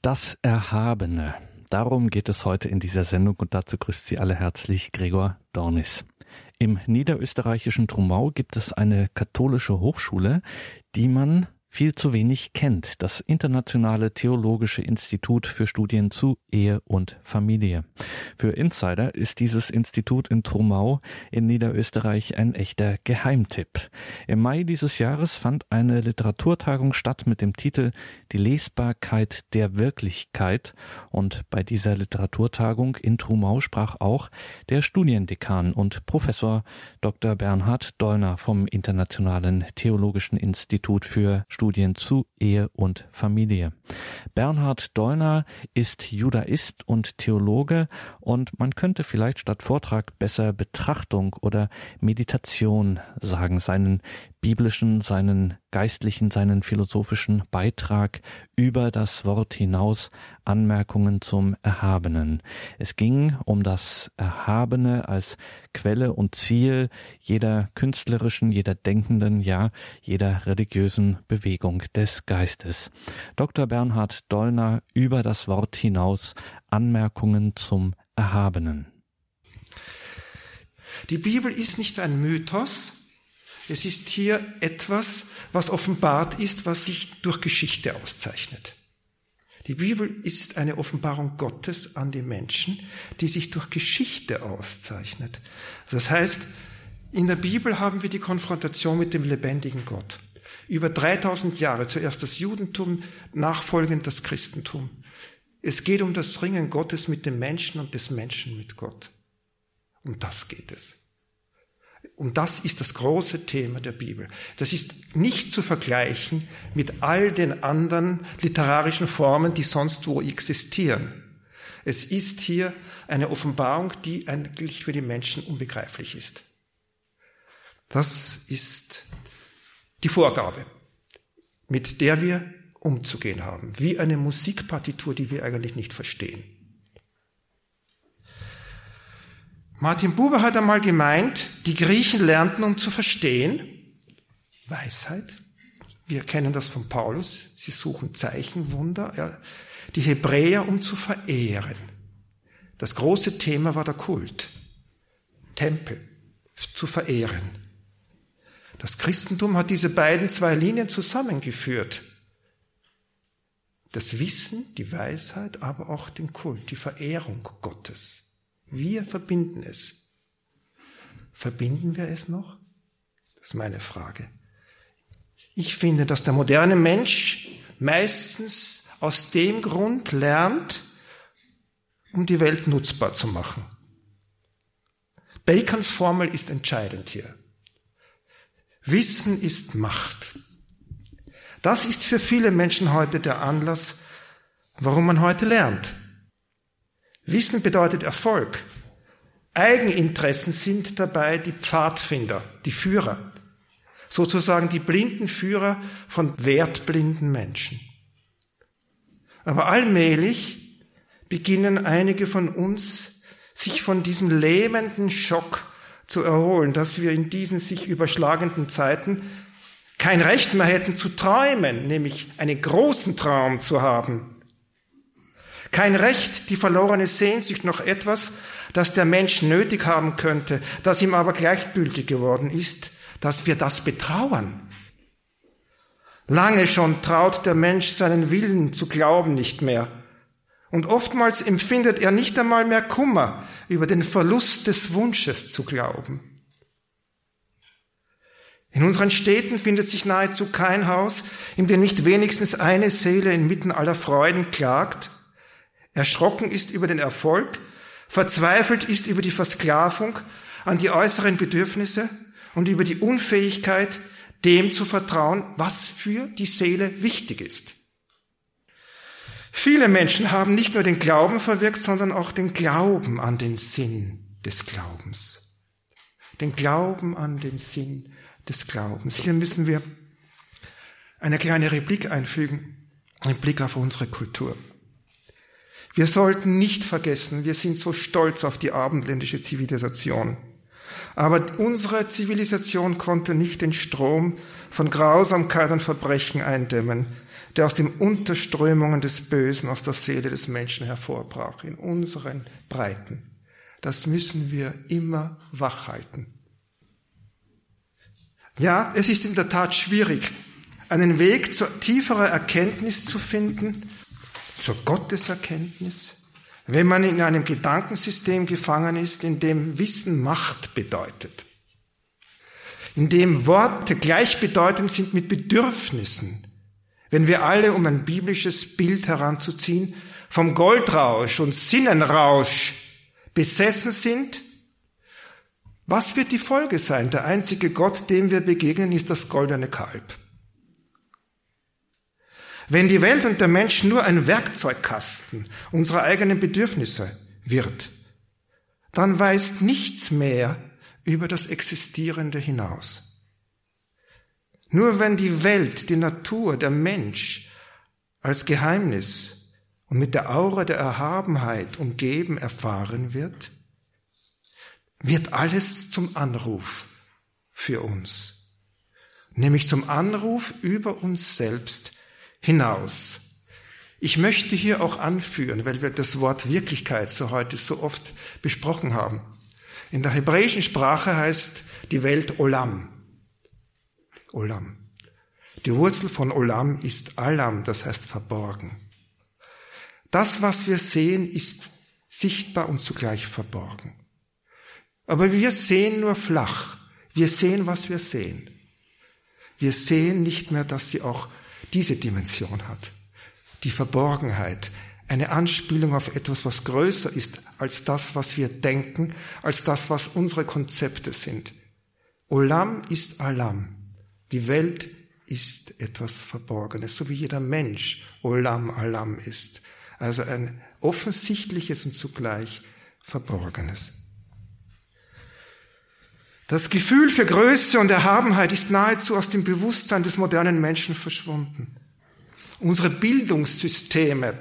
Das Erhabene. Darum geht es heute in dieser Sendung und dazu grüßt Sie alle herzlich Gregor Dornis. Im niederösterreichischen Trumau gibt es eine katholische Hochschule, die man viel zu wenig kennt, das Internationale Theologische Institut für Studien zu Ehe und Familie. Für Insider ist dieses Institut in Trumau in Niederösterreich ein echter Geheimtipp. Im Mai dieses Jahres fand eine Literaturtagung statt mit dem Titel Die Lesbarkeit der Wirklichkeit und bei dieser Literaturtagung in Trumau sprach auch der Studiendekan und Professor Dr. Bernhard Dollner vom Internationalen Theologischen Institut für Studien zu Ehe und Familie. Bernhard Dollner ist Judaist und Theologe und man könnte vielleicht statt Vortrag besser Betrachtung oder Meditation sagen, seinen biblischen, seinen geistlichen, seinen philosophischen Beitrag über das Wort hinaus Anmerkungen zum Erhabenen. Es ging um das Erhabene als Quelle und Ziel jeder künstlerischen, jeder denkenden, ja, jeder religiösen Bewegung des Geistes. Dr. Bernhard Dollner über das Wort hinaus Anmerkungen zum Erhabenen. Die Bibel ist nicht ein Mythos, es ist hier etwas, was offenbart ist, was sich durch Geschichte auszeichnet. Die Bibel ist eine Offenbarung Gottes an die Menschen, die sich durch Geschichte auszeichnet. Das heißt, in der Bibel haben wir die Konfrontation mit dem lebendigen Gott. Über 3000 Jahre, zuerst das Judentum, nachfolgend das Christentum. Es geht um das Ringen Gottes mit dem Menschen und des Menschen mit Gott. Um das geht es. Und das ist das große Thema der Bibel. Das ist nicht zu vergleichen mit all den anderen literarischen Formen, die sonst wo existieren. Es ist hier eine Offenbarung, die eigentlich für die Menschen unbegreiflich ist. Das ist die Vorgabe, mit der wir umzugehen haben, wie eine Musikpartitur, die wir eigentlich nicht verstehen. Martin Buber hat einmal gemeint, die Griechen lernten, um zu verstehen, Weisheit. Wir kennen das von Paulus. Sie suchen Zeichen, Wunder. Die Hebräer, um zu verehren. Das große Thema war der Kult. Tempel. Zu verehren. Das Christentum hat diese beiden zwei Linien zusammengeführt. Das Wissen, die Weisheit, aber auch den Kult, die Verehrung Gottes. Wir verbinden es. Verbinden wir es noch? Das ist meine Frage. Ich finde, dass der moderne Mensch meistens aus dem Grund lernt, um die Welt nutzbar zu machen. Bacons Formel ist entscheidend hier. Wissen ist Macht. Das ist für viele Menschen heute der Anlass, warum man heute lernt. Wissen bedeutet Erfolg. Eigeninteressen sind dabei die Pfadfinder, die Führer, sozusagen die blinden Führer von wertblinden Menschen. Aber allmählich beginnen einige von uns sich von diesem lähmenden Schock zu erholen, dass wir in diesen sich überschlagenden Zeiten kein Recht mehr hätten zu träumen, nämlich einen großen Traum zu haben, kein Recht, die verlorene Sehnsucht noch etwas, das der Mensch nötig haben könnte, das ihm aber gleichgültig geworden ist, dass wir das betrauern. Lange schon traut der Mensch seinen Willen zu glauben nicht mehr. Und oftmals empfindet er nicht einmal mehr Kummer über den Verlust des Wunsches zu glauben. In unseren Städten findet sich nahezu kein Haus, in dem nicht wenigstens eine Seele inmitten aller Freuden klagt, erschrocken ist über den Erfolg, verzweifelt ist über die Versklavung an die äußeren Bedürfnisse und über die Unfähigkeit, dem zu vertrauen, was für die Seele wichtig ist. Viele Menschen haben nicht nur den Glauben verwirkt, sondern auch den Glauben an den Sinn des Glaubens. Den Glauben an den Sinn des Glaubens. Hier müssen wir eine kleine Replik einfügen, im Blick auf unsere Kultur. Wir sollten nicht vergessen, wir sind so stolz auf die abendländische Zivilisation. Aber unsere Zivilisation konnte nicht den Strom von Grausamkeit und Verbrechen eindämmen, der aus den Unterströmungen des Bösen aus der Seele des Menschen hervorbrach, in unseren Breiten. Das müssen wir immer wachhalten. Ja, es ist in der Tat schwierig, einen Weg zur tieferer Erkenntnis zu finden, zur Gotteserkenntnis, wenn man in einem Gedankensystem gefangen ist, in dem Wissen Macht bedeutet, in dem Worte gleichbedeutend sind mit Bedürfnissen, wenn wir alle, um ein biblisches Bild heranzuziehen, vom Goldrausch und Sinnenrausch besessen sind, was wird die Folge sein? Der einzige Gott, dem wir begegnen, ist das goldene Kalb. Wenn die Welt und der Mensch nur ein Werkzeugkasten unserer eigenen Bedürfnisse wird, dann weist nichts mehr über das Existierende hinaus. Nur wenn die Welt, die Natur, der Mensch als Geheimnis und mit der Aura der Erhabenheit umgeben erfahren wird, wird alles zum Anruf für uns, nämlich zum Anruf über uns selbst hinaus. Ich möchte hier auch anführen, weil wir das Wort Wirklichkeit so heute so oft besprochen haben. In der hebräischen Sprache heißt die Welt Olam. Olam. Die Wurzel von Olam ist Alam, das heißt verborgen. Das, was wir sehen, ist sichtbar und zugleich verborgen. Aber wir sehen nur flach. Wir sehen, was wir sehen. Wir sehen nicht mehr, dass sie auch diese Dimension hat. Die Verborgenheit, eine Anspielung auf etwas, was größer ist als das, was wir denken, als das, was unsere Konzepte sind. Olam ist Alam. Die Welt ist etwas Verborgenes, so wie jeder Mensch Olam Alam ist. Also ein offensichtliches und zugleich Verborgenes. Das Gefühl für Größe und Erhabenheit ist nahezu aus dem Bewusstsein des modernen Menschen verschwunden. Unsere Bildungssysteme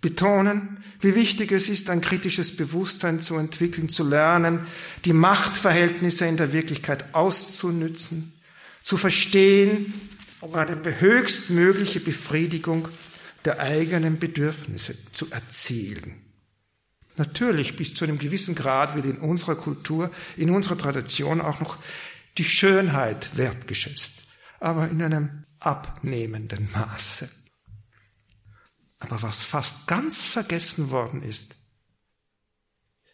betonen, wie wichtig es ist, ein kritisches Bewusstsein zu entwickeln, zu lernen, die Machtverhältnisse in der Wirklichkeit auszunützen, zu verstehen, um eine höchstmögliche Befriedigung der eigenen Bedürfnisse zu erzielen. Natürlich bis zu einem gewissen Grad wird in unserer Kultur, in unserer Tradition auch noch die Schönheit wertgeschätzt, aber in einem abnehmenden Maße. Aber was fast ganz vergessen worden ist,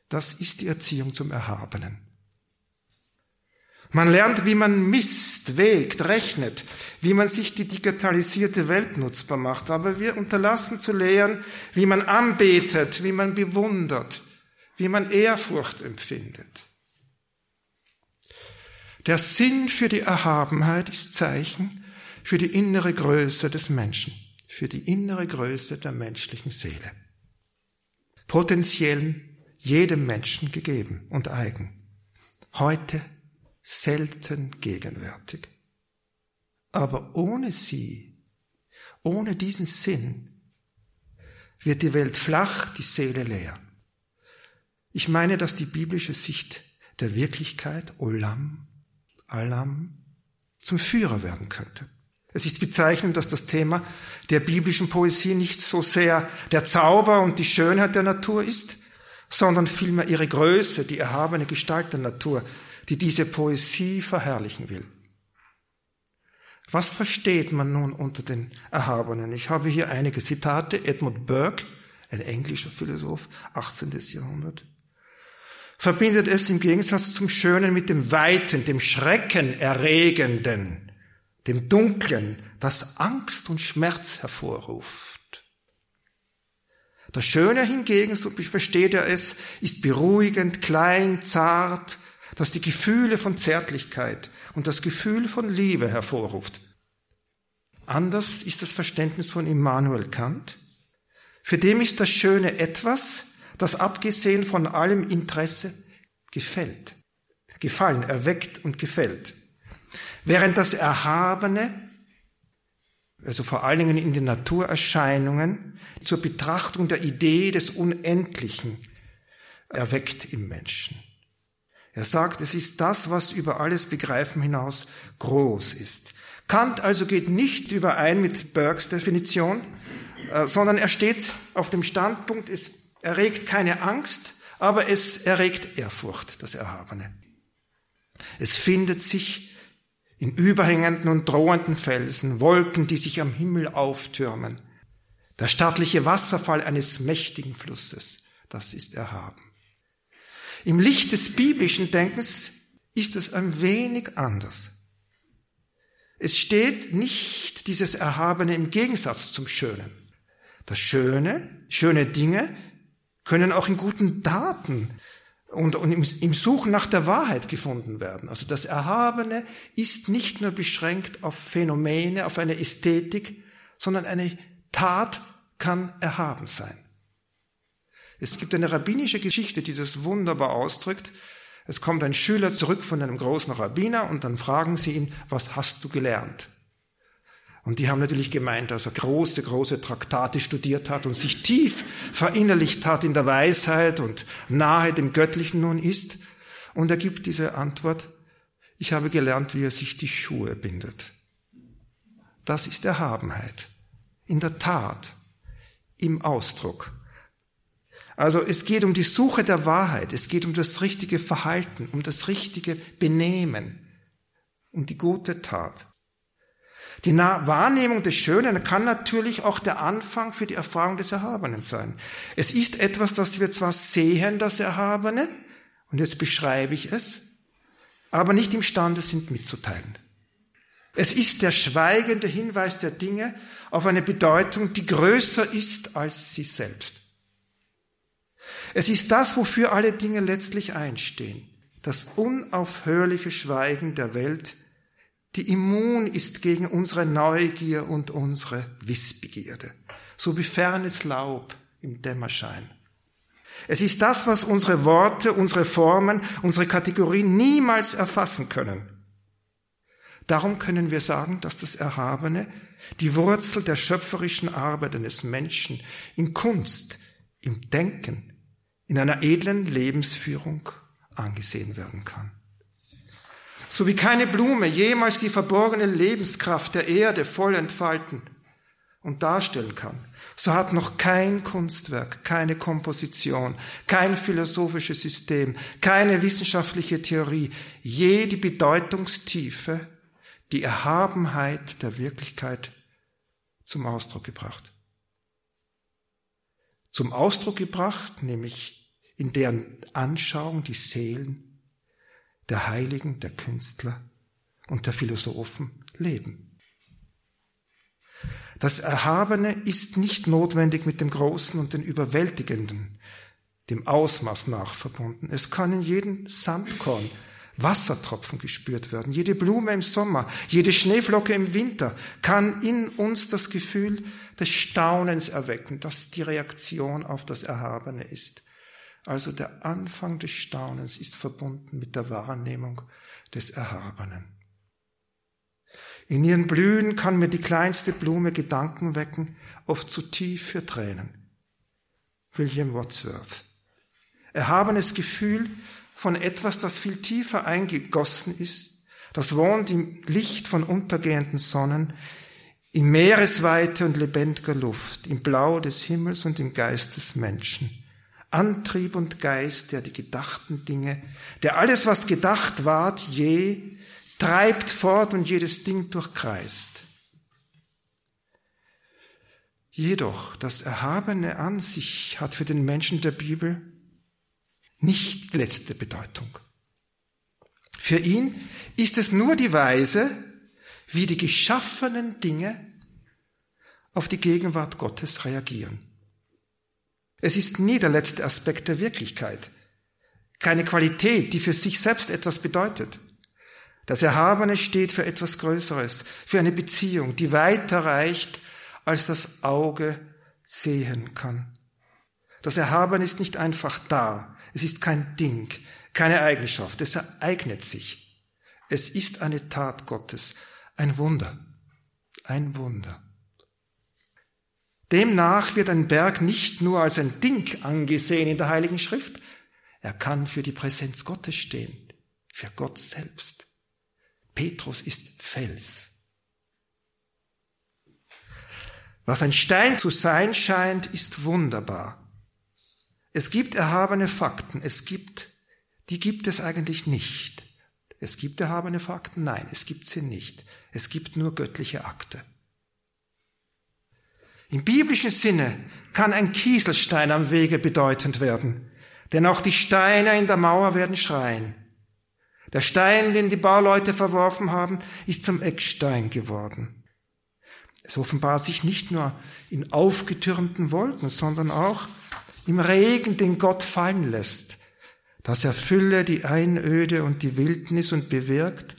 das ist die Erziehung zum Erhabenen. Man lernt, wie man misst, wägt, rechnet, wie man sich die digitalisierte Welt nutzbar macht. Aber wir unterlassen zu lehren, wie man anbetet, wie man bewundert, wie man Ehrfurcht empfindet. Der Sinn für die Erhabenheit ist Zeichen für die innere Größe des Menschen, für die innere Größe der menschlichen Seele. Potenziell jedem Menschen gegeben und eigen. Heute selten gegenwärtig. Aber ohne sie, ohne diesen Sinn, wird die Welt flach, die Seele leer. Ich meine, dass die biblische Sicht der Wirklichkeit, Olam, Alam, zum Führer werden könnte. Es ist bezeichnend, dass das Thema der biblischen Poesie nicht so sehr der Zauber und die Schönheit der Natur ist, sondern vielmehr ihre Größe, die erhabene Gestalt der Natur, die diese Poesie verherrlichen will. Was versteht man nun unter den Erhabenen? Ich habe hier einige Zitate. Edmund Burke, ein englischer Philosoph, 18. Jahrhundert, verbindet es im Gegensatz zum Schönen mit dem Weiten, dem Schreckenerregenden, dem Dunklen, das Angst und Schmerz hervorruft. Das Schöne hingegen, so versteht er es, ist beruhigend, klein, zart, das die Gefühle von Zärtlichkeit und das Gefühl von Liebe hervorruft. Anders ist das Verständnis von Immanuel Kant. Für dem ist das Schöne etwas, das abgesehen von allem Interesse gefällt. Gefallen, erweckt und gefällt. Während das Erhabene, also vor allen Dingen in den Naturerscheinungen, zur Betrachtung der Idee des Unendlichen erweckt im Menschen. Er sagt, es ist das, was über alles Begreifen hinaus groß ist. Kant also geht nicht überein mit Burkes Definition, äh, sondern er steht auf dem Standpunkt, es erregt keine Angst, aber es erregt Ehrfurcht, das Erhabene. Es findet sich in überhängenden und drohenden Felsen, Wolken, die sich am Himmel auftürmen. Der stattliche Wasserfall eines mächtigen Flusses, das ist erhaben. Im Licht des biblischen Denkens ist es ein wenig anders. Es steht nicht dieses Erhabene im Gegensatz zum Schönen. Das Schöne, schöne Dinge können auch in guten Taten und, und im, im Suchen nach der Wahrheit gefunden werden. Also das Erhabene ist nicht nur beschränkt auf Phänomene, auf eine Ästhetik, sondern eine Tat kann erhaben sein. Es gibt eine rabbinische Geschichte, die das wunderbar ausdrückt. Es kommt ein Schüler zurück von einem großen Rabbiner und dann fragen sie ihn, was hast du gelernt? Und die haben natürlich gemeint, dass er große, große Traktate studiert hat und sich tief verinnerlicht hat in der Weisheit und nahe dem Göttlichen nun ist. Und er gibt diese Antwort, ich habe gelernt, wie er sich die Schuhe bindet. Das ist Erhabenheit. In der Tat, im Ausdruck. Also es geht um die Suche der Wahrheit, es geht um das richtige Verhalten, um das richtige Benehmen, um die gute Tat. Die Wahrnehmung des Schönen kann natürlich auch der Anfang für die Erfahrung des Erhabenen sein. Es ist etwas, das wir zwar sehen, das Erhabene, und jetzt beschreibe ich es, aber nicht imstande sind mitzuteilen. Es ist der schweigende Hinweis der Dinge auf eine Bedeutung, die größer ist als sie selbst. Es ist das, wofür alle Dinge letztlich einstehen, das unaufhörliche Schweigen der Welt, die immun ist gegen unsere Neugier und unsere Wissbegierde, so wie fernes Laub im Dämmerschein. Es ist das, was unsere Worte, unsere Formen, unsere Kategorien niemals erfassen können. Darum können wir sagen, dass das Erhabene die Wurzel der schöpferischen Arbeit eines Menschen in Kunst, im Denken, in einer edlen Lebensführung angesehen werden kann. So wie keine Blume jemals die verborgene Lebenskraft der Erde voll entfalten und darstellen kann, so hat noch kein Kunstwerk, keine Komposition, kein philosophisches System, keine wissenschaftliche Theorie je die Bedeutungstiefe, die Erhabenheit der Wirklichkeit zum Ausdruck gebracht. Zum Ausdruck gebracht, nämlich in deren Anschauung die Seelen der Heiligen, der Künstler und der Philosophen leben. Das Erhabene ist nicht notwendig mit dem Großen und dem Überwältigenden, dem Ausmaß nach verbunden. Es kann in jedem Sandkorn Wassertropfen gespürt werden. Jede Blume im Sommer, jede Schneeflocke im Winter kann in uns das Gefühl des Staunens erwecken, das die Reaktion auf das Erhabene ist. Also der Anfang des Staunens ist verbunden mit der Wahrnehmung des Erhabenen. In ihren Blühen kann mir die kleinste Blume Gedanken wecken, oft zu tief für Tränen. William Wordsworth. Erhabenes Gefühl von etwas, das viel tiefer eingegossen ist, das wohnt im Licht von untergehenden Sonnen, in Meeresweite und lebendiger Luft, im Blau des Himmels und im Geist des Menschen. Antrieb und Geist, der die gedachten Dinge, der alles, was gedacht ward, je, treibt fort und jedes Ding durchkreist. Jedoch das Erhabene an sich hat für den Menschen der Bibel nicht die letzte Bedeutung. Für ihn ist es nur die Weise, wie die geschaffenen Dinge auf die Gegenwart Gottes reagieren. Es ist nie der letzte Aspekt der Wirklichkeit, keine Qualität, die für sich selbst etwas bedeutet. Das Erhabene steht für etwas Größeres, für eine Beziehung, die weiter reicht, als das Auge sehen kann. Das Erhabene ist nicht einfach da, es ist kein Ding, keine Eigenschaft, es ereignet sich. Es ist eine Tat Gottes, ein Wunder, ein Wunder. Demnach wird ein Berg nicht nur als ein Ding angesehen in der Heiligen Schrift, er kann für die Präsenz Gottes stehen, für Gott selbst. Petrus ist Fels, Was ein Stein zu sein scheint, ist wunderbar. Es gibt erhabene Fakten, es gibt, die gibt es eigentlich nicht. Es gibt erhabene Fakten? Nein, es gibt sie nicht. Es gibt nur göttliche Akte. Im biblischen Sinne kann ein Kieselstein am Wege bedeutend werden, denn auch die Steine in der Mauer werden schreien. Der Stein, den die Bauleute verworfen haben, ist zum Eckstein geworden. Es offenbart sich nicht nur in aufgetürmten Wolken, sondern auch im Regen, den Gott fallen lässt. Das erfülle die Einöde und die Wildnis und bewirkt,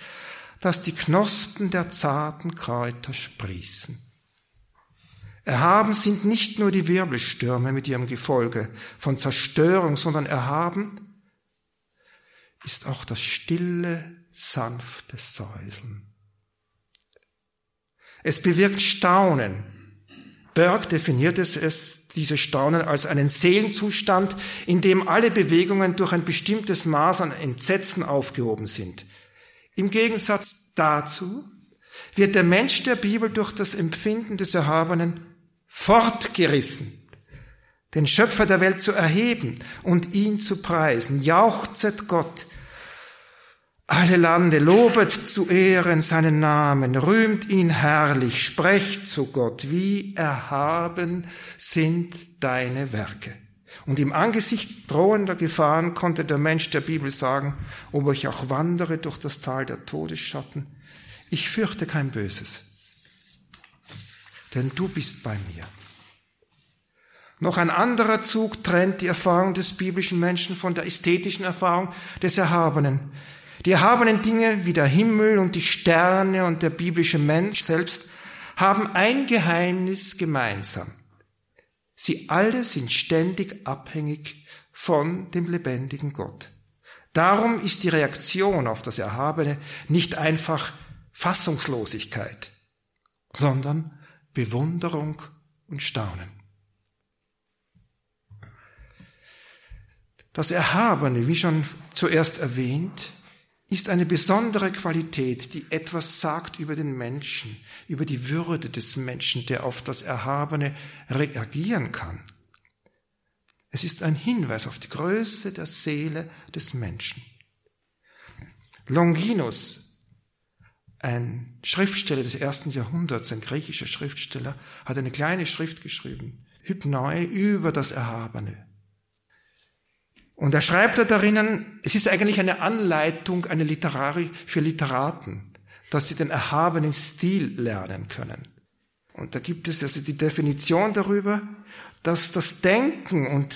dass die Knospen der zarten Kräuter sprießen. Erhaben sind nicht nur die Wirbelstürme mit ihrem Gefolge von Zerstörung, sondern erhaben ist auch das stille, sanfte Säuseln. Es bewirkt Staunen. Berg definiert es, es, diese Staunen als einen Seelenzustand, in dem alle Bewegungen durch ein bestimmtes Maß an Entsetzen aufgehoben sind. Im Gegensatz dazu wird der Mensch der Bibel durch das Empfinden des Erhabenen fortgerissen, den Schöpfer der Welt zu erheben und ihn zu preisen. Jauchzet Gott. Alle Lande, lobet zu Ehren seinen Namen, rühmt ihn herrlich, sprecht zu Gott, wie erhaben sind deine Werke. Und im Angesicht drohender Gefahren konnte der Mensch der Bibel sagen, ob ich auch wandere durch das Tal der Todesschatten, ich fürchte kein Böses, denn du bist bei mir. Noch ein anderer Zug trennt die Erfahrung des biblischen Menschen von der ästhetischen Erfahrung des Erhabenen. Die erhabenen Dinge wie der Himmel und die Sterne und der biblische Mensch selbst haben ein Geheimnis gemeinsam. Sie alle sind ständig abhängig von dem lebendigen Gott. Darum ist die Reaktion auf das Erhabene nicht einfach Fassungslosigkeit, sondern Bewunderung und Staunen. Das Erhabene, wie schon zuerst erwähnt, ist eine besondere Qualität, die etwas sagt über den Menschen, über die Würde des Menschen, der auf das Erhabene reagieren kann. Es ist ein Hinweis auf die Größe der Seele des Menschen. Longinus ein Schriftsteller des ersten Jahrhunderts, ein griechischer Schriftsteller, hat eine kleine Schrift geschrieben, Hypnoi, über das Erhabene. Und er schreibt da darinnen, es ist eigentlich eine Anleitung eine Literari für Literaten, dass sie den erhabenen Stil lernen können. Und da gibt es also die Definition darüber, dass das Denken und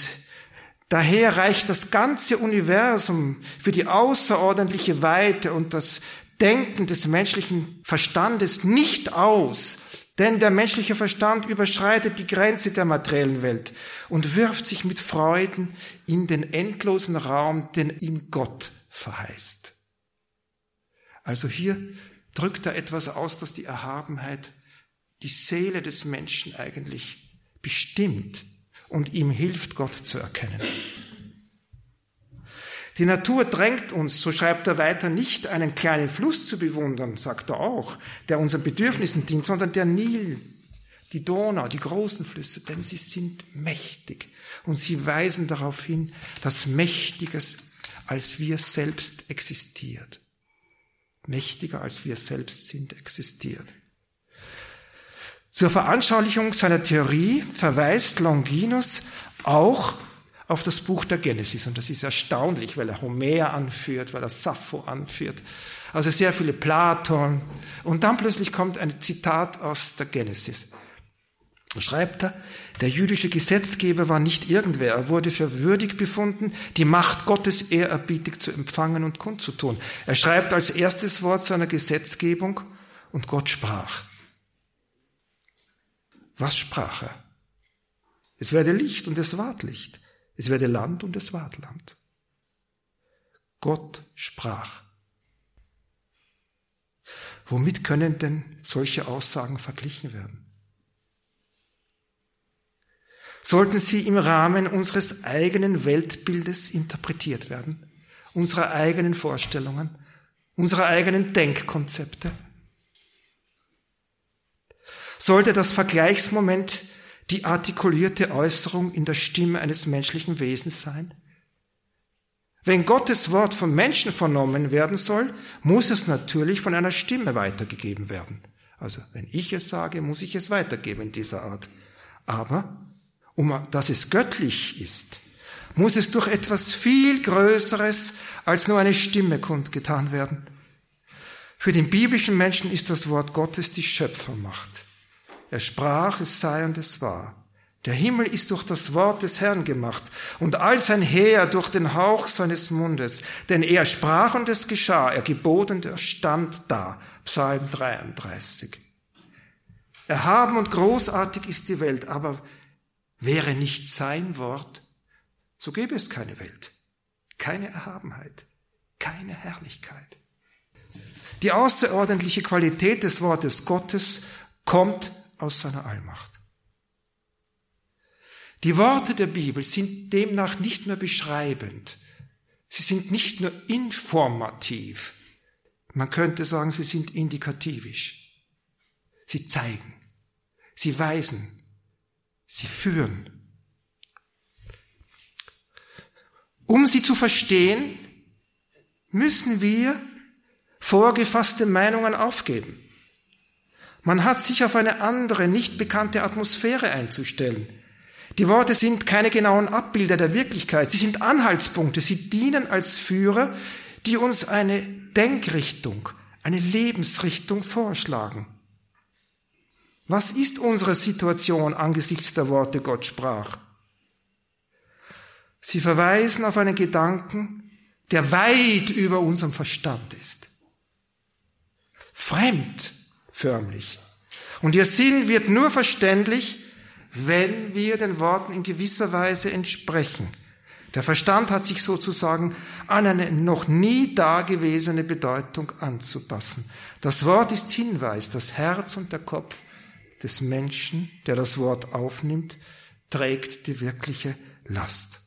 daher reicht das ganze Universum für die außerordentliche Weite und das Denken des menschlichen Verstandes nicht aus, denn der menschliche Verstand überschreitet die Grenze der materiellen Welt und wirft sich mit Freuden in den endlosen Raum, den ihm Gott verheißt. Also hier drückt er etwas aus, dass die Erhabenheit die Seele des Menschen eigentlich bestimmt und ihm hilft, Gott zu erkennen. Die Natur drängt uns, so schreibt er weiter, nicht einen kleinen Fluss zu bewundern, sagt er auch, der unseren Bedürfnissen dient, sondern der Nil, die Donau, die großen Flüsse, denn sie sind mächtig und sie weisen darauf hin, dass Mächtiges als wir selbst existiert. Mächtiger als wir selbst sind, existiert. Zur Veranschaulichung seiner Theorie verweist Longinus auch auf das Buch der Genesis. Und das ist erstaunlich, weil er Homer anführt, weil er Sappho anführt. Also sehr viele Platon. Und dann plötzlich kommt ein Zitat aus der Genesis. Da schreibt er, der jüdische Gesetzgeber war nicht irgendwer. Er wurde für würdig befunden, die Macht Gottes ehrerbietig zu empfangen und kundzutun. Er schreibt als erstes Wort seiner Gesetzgebung, und Gott sprach. Was sprach er? Es werde Licht und es ward Licht. Es werde Land und es ward Land. Gott sprach. Womit können denn solche Aussagen verglichen werden? Sollten sie im Rahmen unseres eigenen Weltbildes interpretiert werden, unserer eigenen Vorstellungen, unserer eigenen Denkkonzepte? Sollte das Vergleichsmoment die artikulierte Äußerung in der Stimme eines menschlichen Wesens sein? Wenn Gottes Wort von Menschen vernommen werden soll, muss es natürlich von einer Stimme weitergegeben werden. Also wenn ich es sage, muss ich es weitergeben in dieser Art. Aber um dass es göttlich ist, muss es durch etwas viel Größeres als nur eine Stimme kundgetan werden. Für den biblischen Menschen ist das Wort Gottes die Schöpfermacht. Er sprach, es sei und es war. Der Himmel ist durch das Wort des Herrn gemacht und all sein Heer durch den Hauch seines Mundes. Denn er sprach und es geschah, er gebot und er stand da. Psalm 33. Erhaben und großartig ist die Welt, aber wäre nicht sein Wort, so gäbe es keine Welt, keine Erhabenheit, keine Herrlichkeit. Die außerordentliche Qualität des Wortes Gottes kommt aus seiner Allmacht. Die Worte der Bibel sind demnach nicht nur beschreibend, sie sind nicht nur informativ, man könnte sagen, sie sind indikativisch. Sie zeigen, sie weisen, sie führen. Um sie zu verstehen, müssen wir vorgefasste Meinungen aufgeben. Man hat sich auf eine andere, nicht bekannte Atmosphäre einzustellen. Die Worte sind keine genauen Abbilder der Wirklichkeit, sie sind Anhaltspunkte, sie dienen als Führer, die uns eine Denkrichtung, eine Lebensrichtung vorschlagen. Was ist unsere Situation angesichts der Worte Gott sprach? Sie verweisen auf einen Gedanken, der weit über unserem Verstand ist. Fremd förmlich. Und ihr Sinn wird nur verständlich, wenn wir den Worten in gewisser Weise entsprechen. Der Verstand hat sich sozusagen an eine noch nie dagewesene Bedeutung anzupassen. Das Wort ist Hinweis, das Herz und der Kopf des Menschen, der das Wort aufnimmt, trägt die wirkliche Last.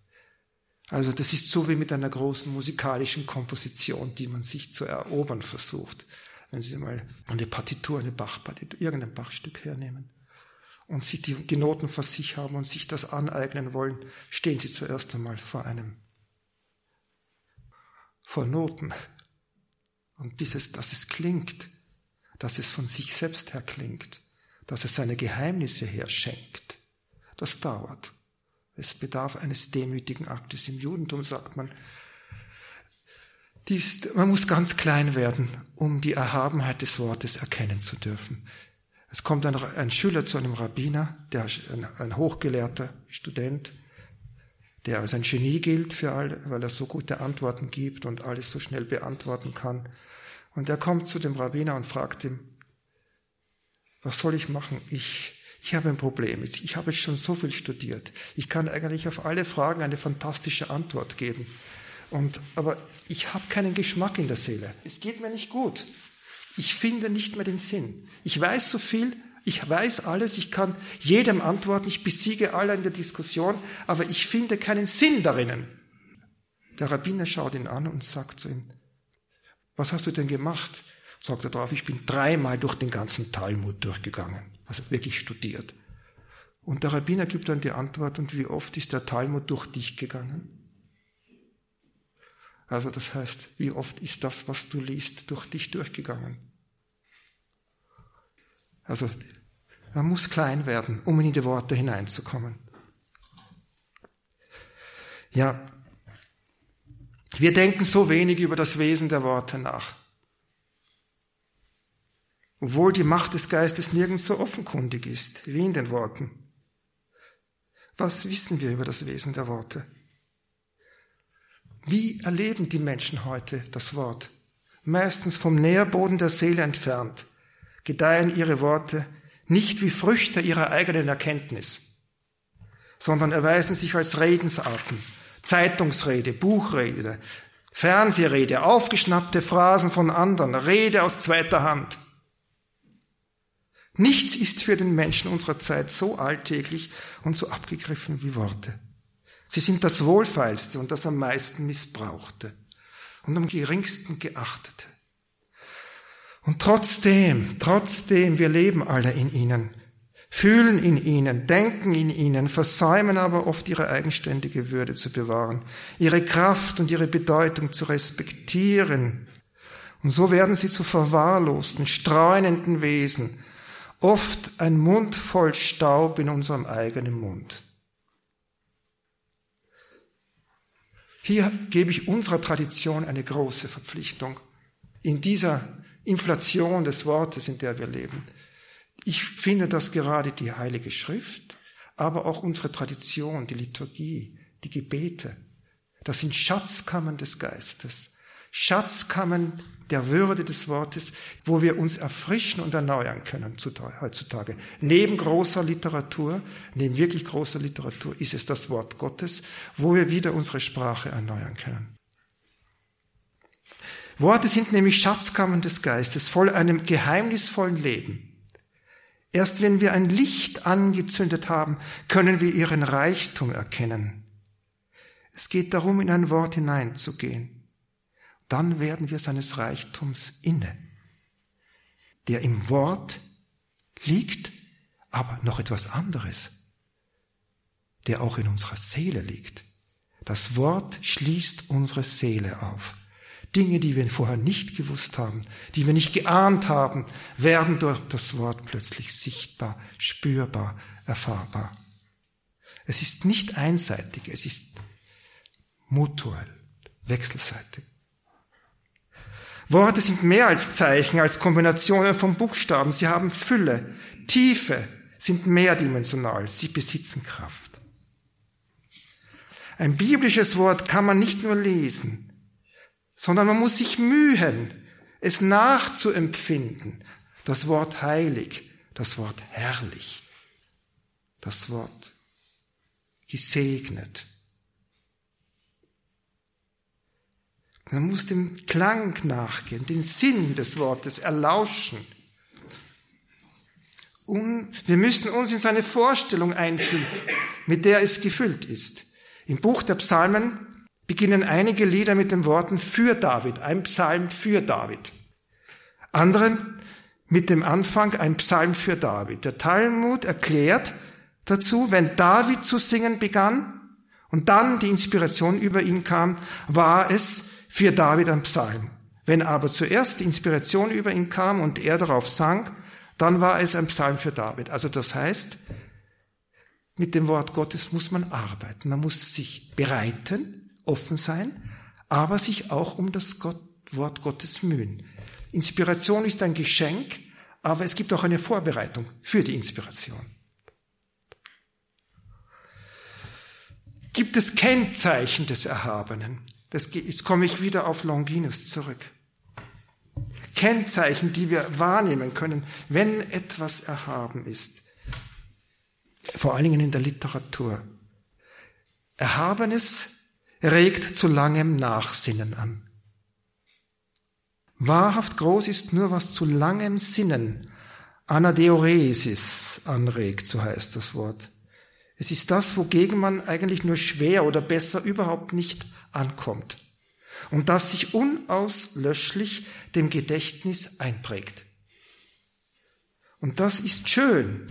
Also das ist so wie mit einer großen musikalischen Komposition, die man sich zu erobern versucht. Wenn Sie mal eine Partitur, eine Bachpartitur, irgendein Bachstück hernehmen und Sie die, die Noten vor sich haben und sich das aneignen wollen, stehen Sie zuerst einmal vor einem, vor Noten. Und bis es, dass es klingt, dass es von sich selbst her klingt, dass es seine Geheimnisse her schenkt, das dauert. Es bedarf eines demütigen Aktes. Im Judentum sagt man, dies, man muss ganz klein werden, um die Erhabenheit des Wortes erkennen zu dürfen. Es kommt ein, ein Schüler zu einem Rabbiner, der ein, ein hochgelehrter Student, der als ein Genie gilt für alle, weil er so gute Antworten gibt und alles so schnell beantworten kann. Und er kommt zu dem Rabbiner und fragt ihm, was soll ich machen? Ich, ich habe ein Problem. Ich habe schon so viel studiert. Ich kann eigentlich auf alle Fragen eine fantastische Antwort geben. Und, aber ich habe keinen Geschmack in der Seele. Es geht mir nicht gut. Ich finde nicht mehr den Sinn. Ich weiß so viel, ich weiß alles, ich kann jedem antworten, ich besiege alle in der Diskussion, aber ich finde keinen Sinn darin. Der Rabbiner schaut ihn an und sagt zu ihm, was hast du denn gemacht? Sagt er drauf, ich bin dreimal durch den ganzen Talmud durchgegangen, also wirklich studiert. Und der Rabbiner gibt dann die Antwort, und wie oft ist der Talmud durch dich gegangen? Also das heißt, wie oft ist das, was du liest, durch dich durchgegangen? Also man muss klein werden, um in die Worte hineinzukommen. Ja, wir denken so wenig über das Wesen der Worte nach. Obwohl die Macht des Geistes nirgends so offenkundig ist wie in den Worten. Was wissen wir über das Wesen der Worte? Wie erleben die Menschen heute das Wort? Meistens vom Nährboden der Seele entfernt, gedeihen ihre Worte nicht wie Früchte ihrer eigenen Erkenntnis, sondern erweisen sich als Redensarten, Zeitungsrede, Buchrede, Fernsehrede, aufgeschnappte Phrasen von anderen, Rede aus zweiter Hand. Nichts ist für den Menschen unserer Zeit so alltäglich und so abgegriffen wie Worte. Sie sind das Wohlfeilste und das am meisten Missbrauchte und am geringsten Geachtete. Und trotzdem, trotzdem, wir leben alle in ihnen, fühlen in ihnen, denken in ihnen, versäumen aber oft ihre eigenständige Würde zu bewahren, ihre Kraft und ihre Bedeutung zu respektieren. Und so werden sie zu verwahrlosten, streunenden Wesen, oft ein Mund voll Staub in unserem eigenen Mund. Hier gebe ich unserer Tradition eine große Verpflichtung. In dieser Inflation des Wortes, in der wir leben. Ich finde, dass gerade die Heilige Schrift, aber auch unsere Tradition, die Liturgie, die Gebete, das sind Schatzkammern des Geistes, Schatzkammern der Würde des Wortes, wo wir uns erfrischen und erneuern können heutzutage. Neben großer Literatur, neben wirklich großer Literatur ist es das Wort Gottes, wo wir wieder unsere Sprache erneuern können. Worte sind nämlich Schatzkammern des Geistes, voll einem geheimnisvollen Leben. Erst wenn wir ein Licht angezündet haben, können wir ihren Reichtum erkennen. Es geht darum, in ein Wort hineinzugehen. Dann werden wir seines Reichtums inne, der im Wort liegt, aber noch etwas anderes, der auch in unserer Seele liegt. Das Wort schließt unsere Seele auf. Dinge, die wir vorher nicht gewusst haben, die wir nicht geahnt haben, werden durch das Wort plötzlich sichtbar, spürbar, erfahrbar. Es ist nicht einseitig, es ist mutuell, wechselseitig. Worte sind mehr als Zeichen, als Kombinationen von Buchstaben. Sie haben Fülle, Tiefe, sind mehrdimensional, sie besitzen Kraft. Ein biblisches Wort kann man nicht nur lesen, sondern man muss sich mühen, es nachzuempfinden. Das Wort heilig, das Wort herrlich, das Wort gesegnet. Man muss dem Klang nachgehen, den Sinn des Wortes erlauschen. Und wir müssen uns in seine Vorstellung einfühlen, mit der es gefüllt ist. Im Buch der Psalmen beginnen einige Lieder mit den Worten für David, ein Psalm für David. Andere mit dem Anfang ein Psalm für David. Der Talmud erklärt dazu, wenn David zu singen begann und dann die Inspiration über ihn kam, war es für David ein Psalm. Wenn aber zuerst die Inspiration über ihn kam und er darauf sang, dann war es ein Psalm für David. Also das heißt, mit dem Wort Gottes muss man arbeiten. Man muss sich bereiten, offen sein, aber sich auch um das Gott, Wort Gottes mühen. Inspiration ist ein Geschenk, aber es gibt auch eine Vorbereitung für die Inspiration. Gibt es Kennzeichen des Erhabenen? Das, jetzt komme ich wieder auf Longinus zurück. Kennzeichen, die wir wahrnehmen können, wenn etwas erhaben ist. Vor allen Dingen in der Literatur. Erhabenes regt zu langem Nachsinnen an. Wahrhaft groß ist nur, was zu langem Sinnen, Anadeoresis anregt, so heißt das Wort. Es ist das, wogegen man eigentlich nur schwer oder besser überhaupt nicht ankommt und das sich unauslöschlich dem Gedächtnis einprägt. Und das ist schön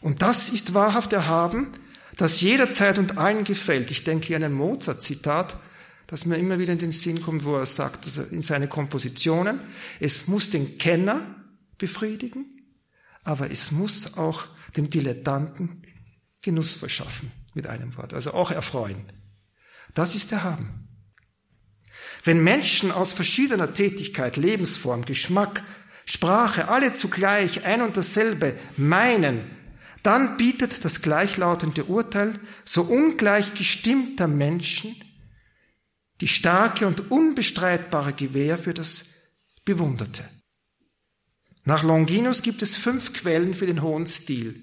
und das ist wahrhaft erhaben, das jederzeit und allen gefällt. Ich denke hier an ein Mozart-Zitat, das mir immer wieder in den Sinn kommt, wo er sagt, also in seine Kompositionen, es muss den Kenner befriedigen, aber es muss auch dem Dilettanten Genuss verschaffen, mit einem Wort, also auch erfreuen. Das ist der Haben. Wenn Menschen aus verschiedener Tätigkeit, Lebensform, Geschmack, Sprache alle zugleich ein und dasselbe meinen, dann bietet das gleichlautende Urteil so ungleich gestimmter Menschen die starke und unbestreitbare Gewähr für das Bewunderte. Nach Longinus gibt es fünf Quellen für den hohen Stil.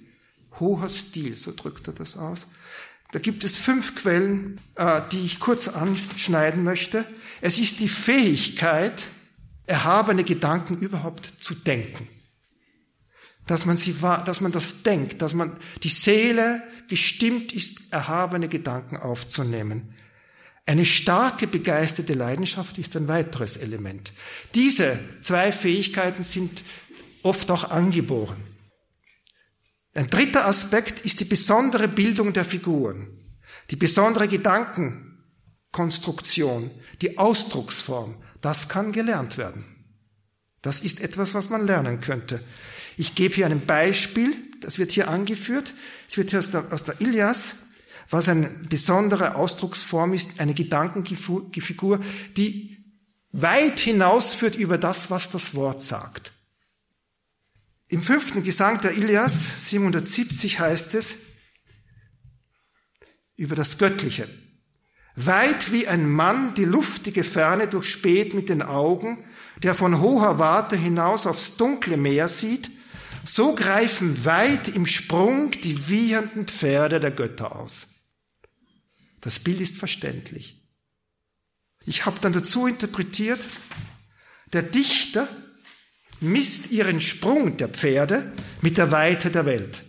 Hoher Stil, so drückt er das aus. Da gibt es fünf Quellen, äh, die ich kurz anschneiden möchte. Es ist die Fähigkeit, erhabene Gedanken überhaupt zu denken dass man sie dass man das denkt, dass man die Seele gestimmt ist, erhabene Gedanken aufzunehmen. Eine starke begeisterte Leidenschaft ist ein weiteres Element. Diese zwei Fähigkeiten sind oft auch angeboren. Ein dritter Aspekt ist die besondere Bildung der Figuren, die besondere Gedankenkonstruktion, die Ausdrucksform. Das kann gelernt werden. Das ist etwas, was man lernen könnte. Ich gebe hier ein Beispiel, das wird hier angeführt. Es wird hier aus der, aus der Ilias, was eine besondere Ausdrucksform ist, eine Gedankenfigur, die weit hinausführt über das, was das Wort sagt. Im fünften Gesang der Ilias, 770 heißt es, über das Göttliche. Weit wie ein Mann die luftige Ferne durchspäht mit den Augen, der von hoher Warte hinaus aufs dunkle Meer sieht, so greifen weit im Sprung die wiehenden Pferde der Götter aus. Das Bild ist verständlich. Ich habe dann dazu interpretiert, der Dichter misst ihren Sprung der Pferde mit der Weite der Welt.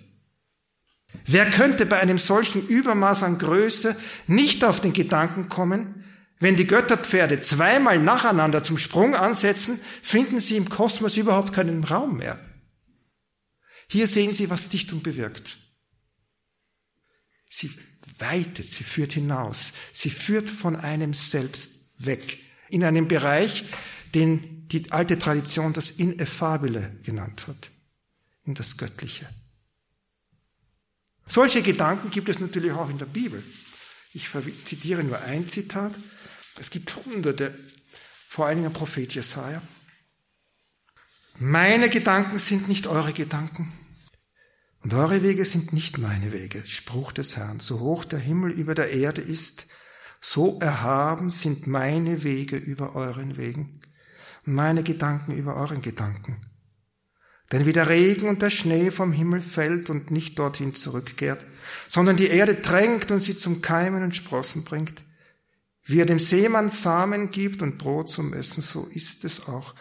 Wer könnte bei einem solchen Übermaß an Größe nicht auf den Gedanken kommen, wenn die Götterpferde zweimal nacheinander zum Sprung ansetzen, finden sie im Kosmos überhaupt keinen Raum mehr. Hier sehen Sie, was Dichtung bewirkt. Sie weitet, sie führt hinaus, sie führt von einem selbst weg in einen Bereich, den die alte Tradition das Ineffabile genannt hat, in das Göttliche. Solche Gedanken gibt es natürlich auch in der Bibel. Ich zitiere nur ein Zitat. Es gibt hunderte, vor allen Dingen Prophet Jesaja. Meine Gedanken sind nicht eure Gedanken. Und eure Wege sind nicht meine Wege, Spruch des Herrn. So hoch der Himmel über der Erde ist, so erhaben sind meine Wege über euren Wegen, meine Gedanken über euren Gedanken. Denn wie der Regen und der Schnee vom Himmel fällt und nicht dorthin zurückkehrt, sondern die Erde drängt und sie zum Keimen und Sprossen bringt, wie er dem Seemann Samen gibt und Brot zum Essen, so ist es auch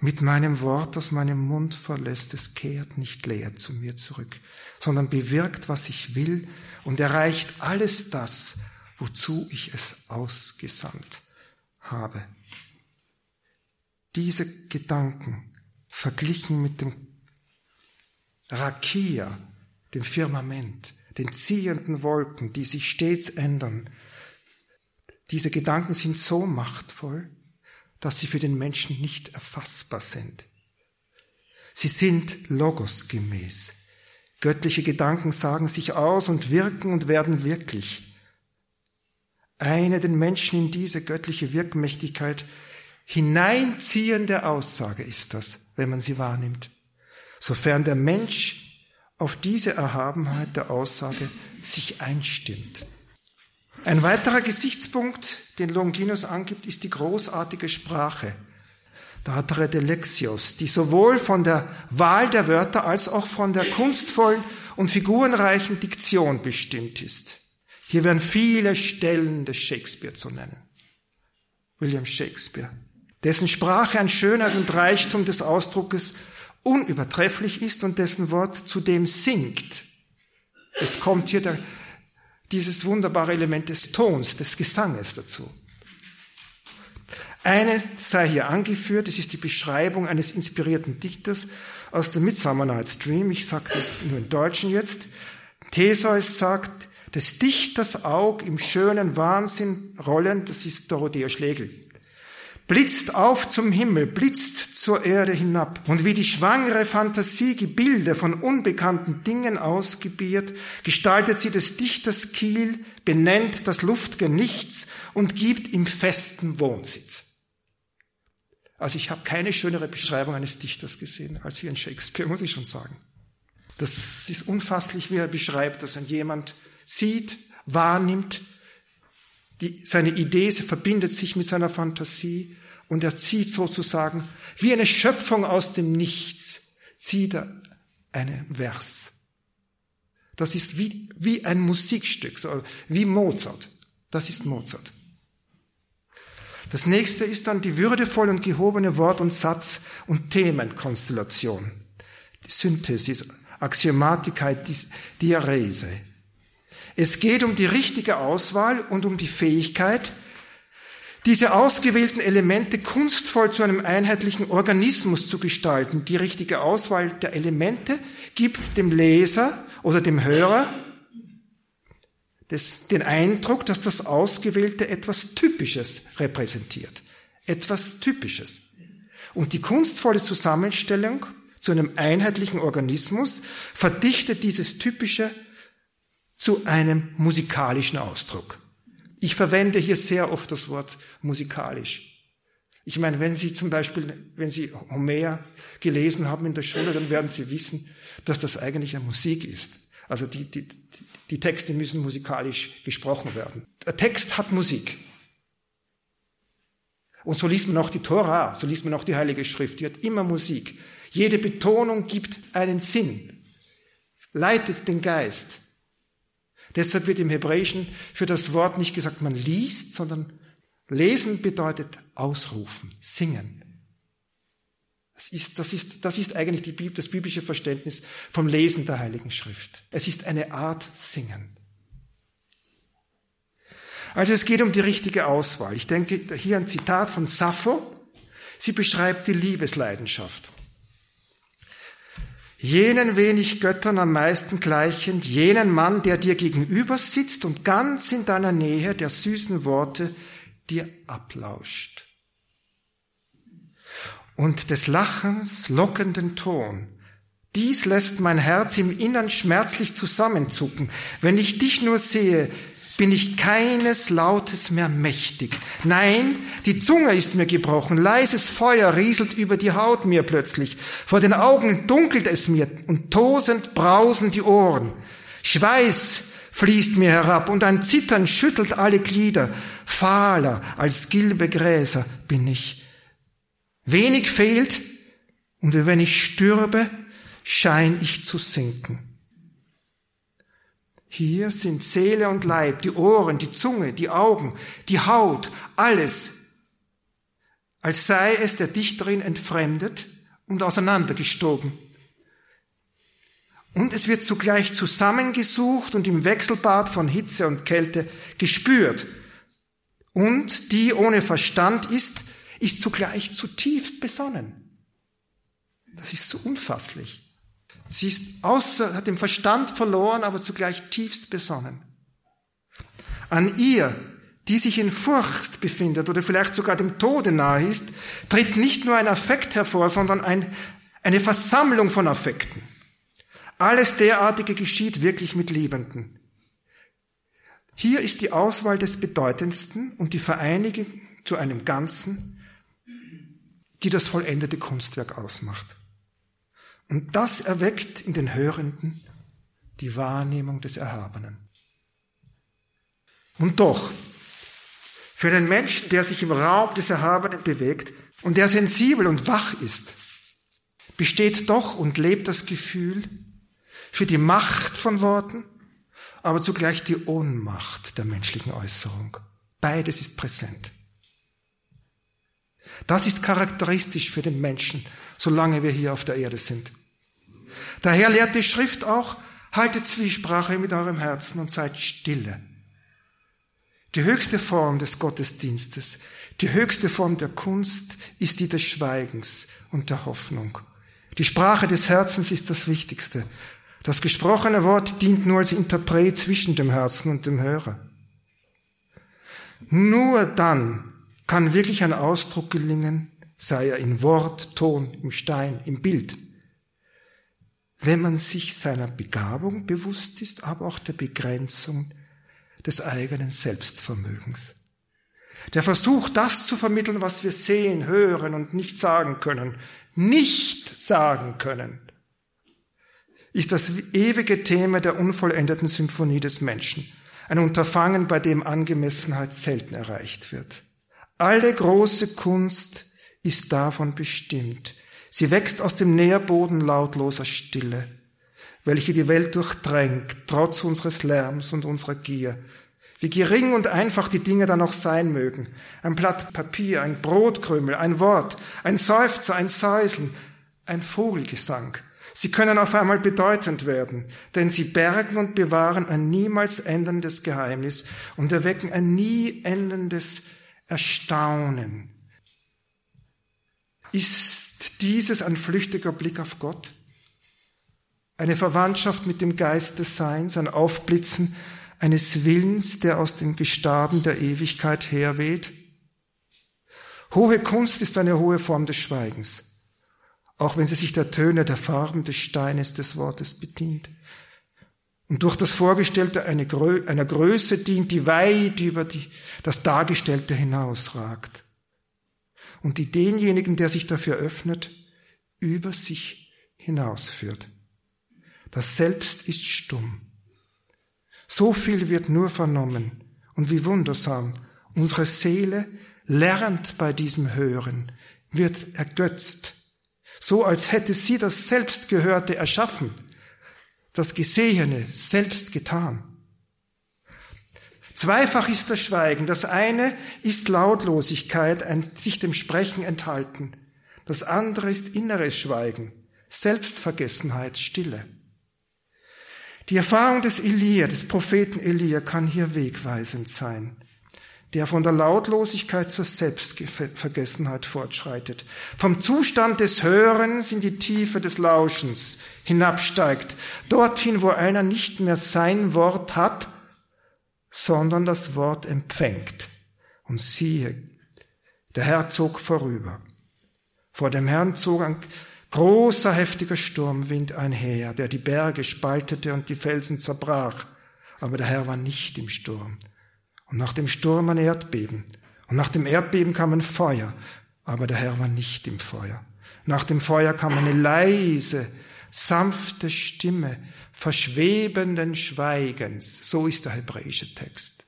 mit meinem Wort, das meinem Mund verlässt. Es kehrt nicht leer zu mir zurück, sondern bewirkt, was ich will und erreicht alles das, wozu ich es ausgesandt habe. Diese Gedanken verglichen mit dem Rakia, dem Firmament, den ziehenden Wolken, die sich stets ändern, diese Gedanken sind so machtvoll, dass sie für den Menschen nicht erfassbar sind. Sie sind logosgemäß. Göttliche Gedanken sagen sich aus und wirken und werden wirklich. Eine den Menschen in diese göttliche Wirkmächtigkeit hineinziehende Aussage ist das, wenn man sie wahrnimmt. Sofern der Mensch auf diese Erhabenheit der Aussage sich einstimmt. Ein weiterer Gesichtspunkt, den Longinus angibt, ist die großartige Sprache. Der Predelexios, die sowohl von der Wahl der Wörter als auch von der kunstvollen und figurenreichen Diktion bestimmt ist. Hier werden viele Stellen des Shakespeare zu nennen. William Shakespeare, dessen Sprache an Schönheit und Reichtum des Ausdruckes unübertrefflich ist und dessen Wort zudem singt. Es kommt hier der dieses wunderbare Element des Tons, des Gesanges dazu. Eine sei hier angeführt, es ist die Beschreibung eines inspirierten Dichters aus der Midsummer Night's Dream. Ich sage das nur im Deutschen jetzt. Theseus sagt, des Dichters Aug im schönen Wahnsinn rollend, das ist Dorothea Schlegel blitzt auf zum Himmel, blitzt zur Erde hinab. Und wie die schwangere Fantasie Gebilde von unbekannten Dingen ausgebiert, gestaltet sie des Dichters Kiel, benennt das luftige Nichts und gibt ihm festen Wohnsitz. Also ich habe keine schönere Beschreibung eines Dichters gesehen als hier in Shakespeare, muss ich schon sagen. Das ist unfasslich, wie er beschreibt, dass ein jemand sieht, wahrnimmt, die, seine Idee verbindet sich mit seiner Fantasie und er zieht sozusagen wie eine Schöpfung aus dem Nichts, zieht er einen Vers. Das ist wie, wie ein Musikstück, so wie Mozart. Das ist Mozart. Das nächste ist dann die würdevolle und gehobene Wort- und Satz- und Themenkonstellation. Die Synthesis, Axiomatika, Diarese. Es geht um die richtige Auswahl und um die Fähigkeit, diese ausgewählten Elemente kunstvoll zu einem einheitlichen Organismus zu gestalten. Die richtige Auswahl der Elemente gibt dem Leser oder dem Hörer das, den Eindruck, dass das Ausgewählte etwas Typisches repräsentiert. Etwas Typisches. Und die kunstvolle Zusammenstellung zu einem einheitlichen Organismus verdichtet dieses Typische zu einem musikalischen Ausdruck. Ich verwende hier sehr oft das Wort musikalisch. Ich meine, wenn Sie zum Beispiel, wenn Sie Homer gelesen haben in der Schule, dann werden Sie wissen, dass das eigentlich eine Musik ist. Also die, die, die Texte müssen musikalisch gesprochen werden. Der Text hat Musik. Und so liest man auch die Tora, so liest man auch die Heilige Schrift, die hat immer Musik. Jede Betonung gibt einen Sinn, leitet den Geist. Deshalb wird im Hebräischen für das Wort nicht gesagt, man liest, sondern lesen bedeutet ausrufen, singen. Das ist, das ist, das ist eigentlich die, das biblische Verständnis vom Lesen der Heiligen Schrift. Es ist eine Art Singen. Also es geht um die richtige Auswahl. Ich denke hier ein Zitat von Sappho. Sie beschreibt die Liebesleidenschaft. Jenen wenig Göttern am meisten gleichend, jenen Mann, der dir gegenüber sitzt und ganz in deiner Nähe der süßen Worte dir ablauscht. Und des Lachens lockenden Ton. Dies lässt mein Herz im Innern schmerzlich zusammenzucken. Wenn ich dich nur sehe, bin ich keines Lautes mehr mächtig. Nein, die Zunge ist mir gebrochen, leises Feuer rieselt über die Haut mir plötzlich, vor den Augen dunkelt es mir und tosend brausen die Ohren. Schweiß fließt mir herab und ein Zittern schüttelt alle Glieder. Fahler als gilbe Gräser bin ich. Wenig fehlt und wenn ich stürbe, schein ich zu sinken. Hier sind Seele und Leib, die Ohren, die Zunge, die Augen, die Haut, alles, als sei es der Dichterin entfremdet und auseinandergestoben. Und es wird zugleich zusammengesucht und im Wechselbad von Hitze und Kälte gespürt. Und die ohne Verstand ist, ist zugleich zutiefst besonnen. Das ist so unfasslich. Sie ist außer, hat den Verstand verloren, aber zugleich tiefst besonnen. An ihr, die sich in Furcht befindet oder vielleicht sogar dem Tode nahe ist, tritt nicht nur ein Affekt hervor, sondern ein, eine Versammlung von Affekten. Alles derartige geschieht wirklich mit Liebenden. Hier ist die Auswahl des Bedeutendsten und die Vereinigung zu einem Ganzen, die das vollendete Kunstwerk ausmacht. Und das erweckt in den Hörenden die Wahrnehmung des Erhabenen. Und doch, für einen Menschen, der sich im Raum des Erhabenen bewegt und der sensibel und wach ist, besteht doch und lebt das Gefühl für die Macht von Worten, aber zugleich die Ohnmacht der menschlichen Äußerung. Beides ist präsent. Das ist charakteristisch für den Menschen, solange wir hier auf der Erde sind. Daher lehrt die Schrift auch, haltet Zwiesprache mit eurem Herzen und seid stille. Die höchste Form des Gottesdienstes, die höchste Form der Kunst ist die des Schweigens und der Hoffnung. Die Sprache des Herzens ist das Wichtigste. Das gesprochene Wort dient nur als Interpret zwischen dem Herzen und dem Hörer. Nur dann kann wirklich ein Ausdruck gelingen, sei er in Wort, Ton, im Stein, im Bild wenn man sich seiner Begabung bewusst ist, aber auch der Begrenzung des eigenen Selbstvermögens. Der Versuch, das zu vermitteln, was wir sehen, hören und nicht sagen können, nicht sagen können, ist das ewige Thema der unvollendeten Symphonie des Menschen. Ein Unterfangen, bei dem Angemessenheit selten erreicht wird. Alle große Kunst ist davon bestimmt, Sie wächst aus dem Nährboden lautloser Stille, welche die Welt durchdrängt, trotz unseres Lärms und unserer Gier. Wie gering und einfach die Dinge dann auch sein mögen. Ein Blatt Papier, ein Brotkrümel, ein Wort, ein Seufzer, ein Säuseln, ein Vogelgesang. Sie können auf einmal bedeutend werden, denn sie bergen und bewahren ein niemals endendes Geheimnis und erwecken ein nie endendes Erstaunen. Ist dieses ein flüchtiger Blick auf Gott? Eine Verwandtschaft mit dem Geist des Seins, ein Aufblitzen eines Willens, der aus den Gestaden der Ewigkeit herweht? Hohe Kunst ist eine hohe Form des Schweigens, auch wenn sie sich der Töne, der Farben des Steines des Wortes bedient und durch das Vorgestellte einer Größe dient, die weit über die, das Dargestellte hinausragt und die denjenigen, der sich dafür öffnet, über sich hinausführt. Das Selbst ist stumm. So viel wird nur vernommen und wie wundersam unsere Seele lernt bei diesem Hören, wird ergötzt, so als hätte sie das Selbstgehörte erschaffen das Gesehene selbst getan. Zweifach ist das Schweigen. Das eine ist Lautlosigkeit, ein sich dem Sprechen enthalten. Das andere ist inneres Schweigen, Selbstvergessenheit, Stille. Die Erfahrung des Elia, des Propheten Elia, kann hier wegweisend sein der von der Lautlosigkeit zur Selbstvergessenheit fortschreitet, vom Zustand des Hörens in die Tiefe des Lauschens hinabsteigt, dorthin, wo einer nicht mehr sein Wort hat, sondern das Wort empfängt. Und siehe, der Herr zog vorüber. Vor dem Herrn zog ein großer, heftiger Sturmwind einher, der die Berge spaltete und die Felsen zerbrach. Aber der Herr war nicht im Sturm. Und nach dem Sturm ein Erdbeben. Und nach dem Erdbeben kam ein Feuer. Aber der Herr war nicht im Feuer. Nach dem Feuer kam eine leise, sanfte Stimme verschwebenden Schweigens. So ist der hebräische Text.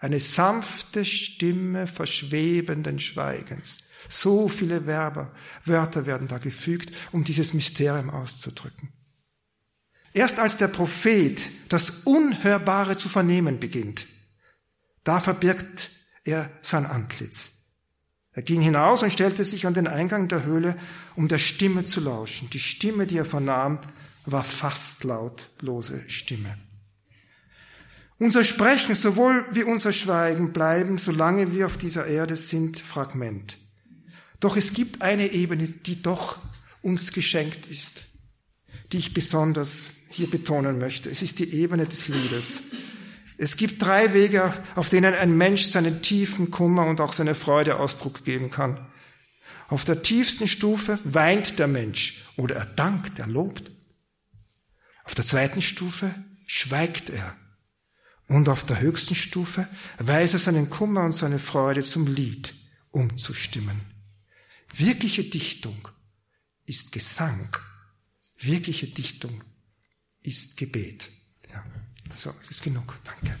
Eine sanfte Stimme verschwebenden Schweigens. So viele Werber, Wörter werden da gefügt, um dieses Mysterium auszudrücken. Erst als der Prophet das Unhörbare zu vernehmen beginnt, da verbirgt er sein Antlitz. Er ging hinaus und stellte sich an den Eingang der Höhle, um der Stimme zu lauschen. Die Stimme, die er vernahm, war fast lautlose Stimme. Unser Sprechen sowohl wie unser Schweigen bleiben, solange wir auf dieser Erde sind, Fragment. Doch es gibt eine Ebene, die doch uns geschenkt ist, die ich besonders hier betonen möchte. Es ist die Ebene des Liedes. Es gibt drei Wege, auf denen ein Mensch seinen tiefen Kummer und auch seine Freude Ausdruck geben kann. Auf der tiefsten Stufe weint der Mensch oder er dankt, er lobt. Auf der zweiten Stufe schweigt er. Und auf der höchsten Stufe weiß er seinen Kummer und seine Freude zum Lied umzustimmen. Wirkliche Dichtung ist Gesang. Wirkliche Dichtung ist Gebet. Ja. So, es ist genug. Danke.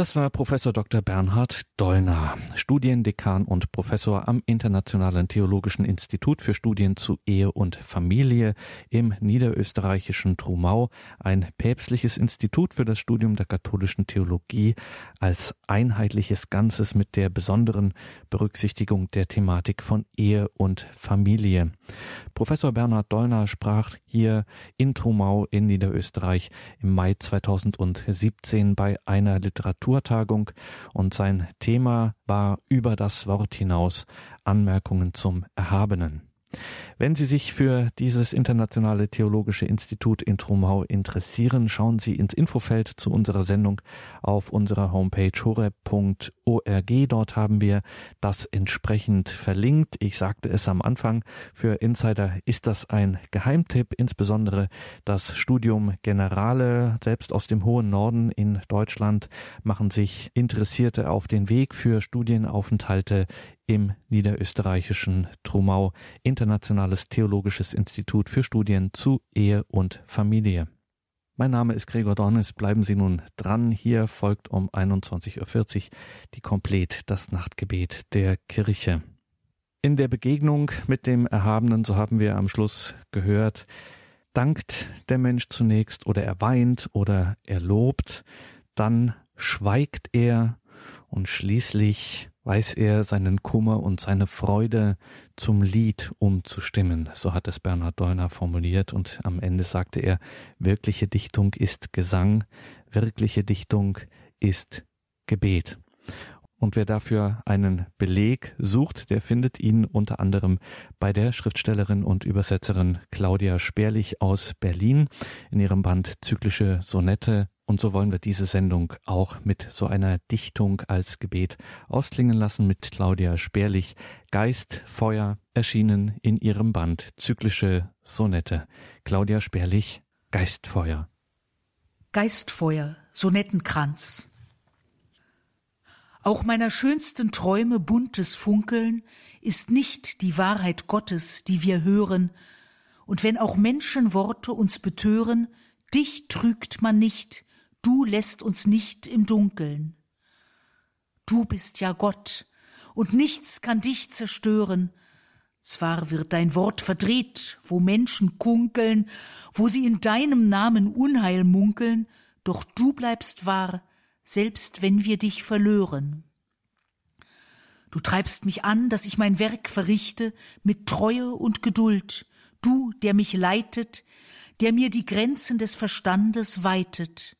Das war Professor Dr. Bernhard Dollner, Studiendekan und Professor am Internationalen Theologischen Institut für Studien zu Ehe und Familie im niederösterreichischen Trumau, ein päpstliches Institut für das Studium der katholischen Theologie als einheitliches Ganzes mit der besonderen Berücksichtigung der Thematik von Ehe und Familie. Professor Bernhard Dollner sprach hier in Trumau in Niederösterreich im Mai 2017 bei einer Literatur Literaturtagung und sein Thema war über das Wort hinaus Anmerkungen zum Erhabenen. Wenn Sie sich für dieses internationale theologische Institut in Trumau interessieren, schauen Sie ins Infofeld zu unserer Sendung auf unserer Homepage horeb.org. Dort haben wir das entsprechend verlinkt. Ich sagte es am Anfang, für Insider ist das ein Geheimtipp, insbesondere das Studium Generale, selbst aus dem hohen Norden in Deutschland, machen sich Interessierte auf den Weg für Studienaufenthalte im niederösterreichischen Trumau Internationales Theologisches Institut für Studien zu Ehe und Familie. Mein Name ist Gregor Dornis. Bleiben Sie nun dran. Hier folgt um 21.40 Uhr die Komplett das Nachtgebet der Kirche. In der Begegnung mit dem Erhabenen, so haben wir am Schluss gehört, dankt der Mensch zunächst oder er weint oder er lobt, dann schweigt er und schließlich weiß er seinen Kummer und seine Freude zum Lied umzustimmen. So hat es Bernhard Deuner formuliert und am Ende sagte er, wirkliche Dichtung ist Gesang, wirkliche Dichtung ist Gebet. Und wer dafür einen Beleg sucht, der findet ihn unter anderem bei der Schriftstellerin und Übersetzerin Claudia Sperlich aus Berlin in ihrem Band Zyklische Sonette. Und so wollen wir diese Sendung auch mit so einer Dichtung als Gebet ausklingen lassen mit Claudia Sperlich. Geist, Feuer, erschienen in ihrem Band Zyklische Sonette. Claudia Sperlich, Geistfeuer. Geistfeuer, Sonettenkranz. Auch meiner schönsten Träume buntes Funkeln ist nicht die Wahrheit Gottes, die wir hören, und wenn auch Menschenworte uns betören, dich trügt man nicht, du lässt uns nicht im Dunkeln. Du bist ja Gott, und nichts kann dich zerstören, zwar wird dein Wort verdreht, wo Menschen kunkeln, wo sie in deinem Namen Unheil munkeln, doch du bleibst wahr, selbst wenn wir dich verlören. Du treibst mich an, dass ich mein Werk verrichte mit Treue und Geduld, du, der mich leitet, der mir die Grenzen des Verstandes weitet.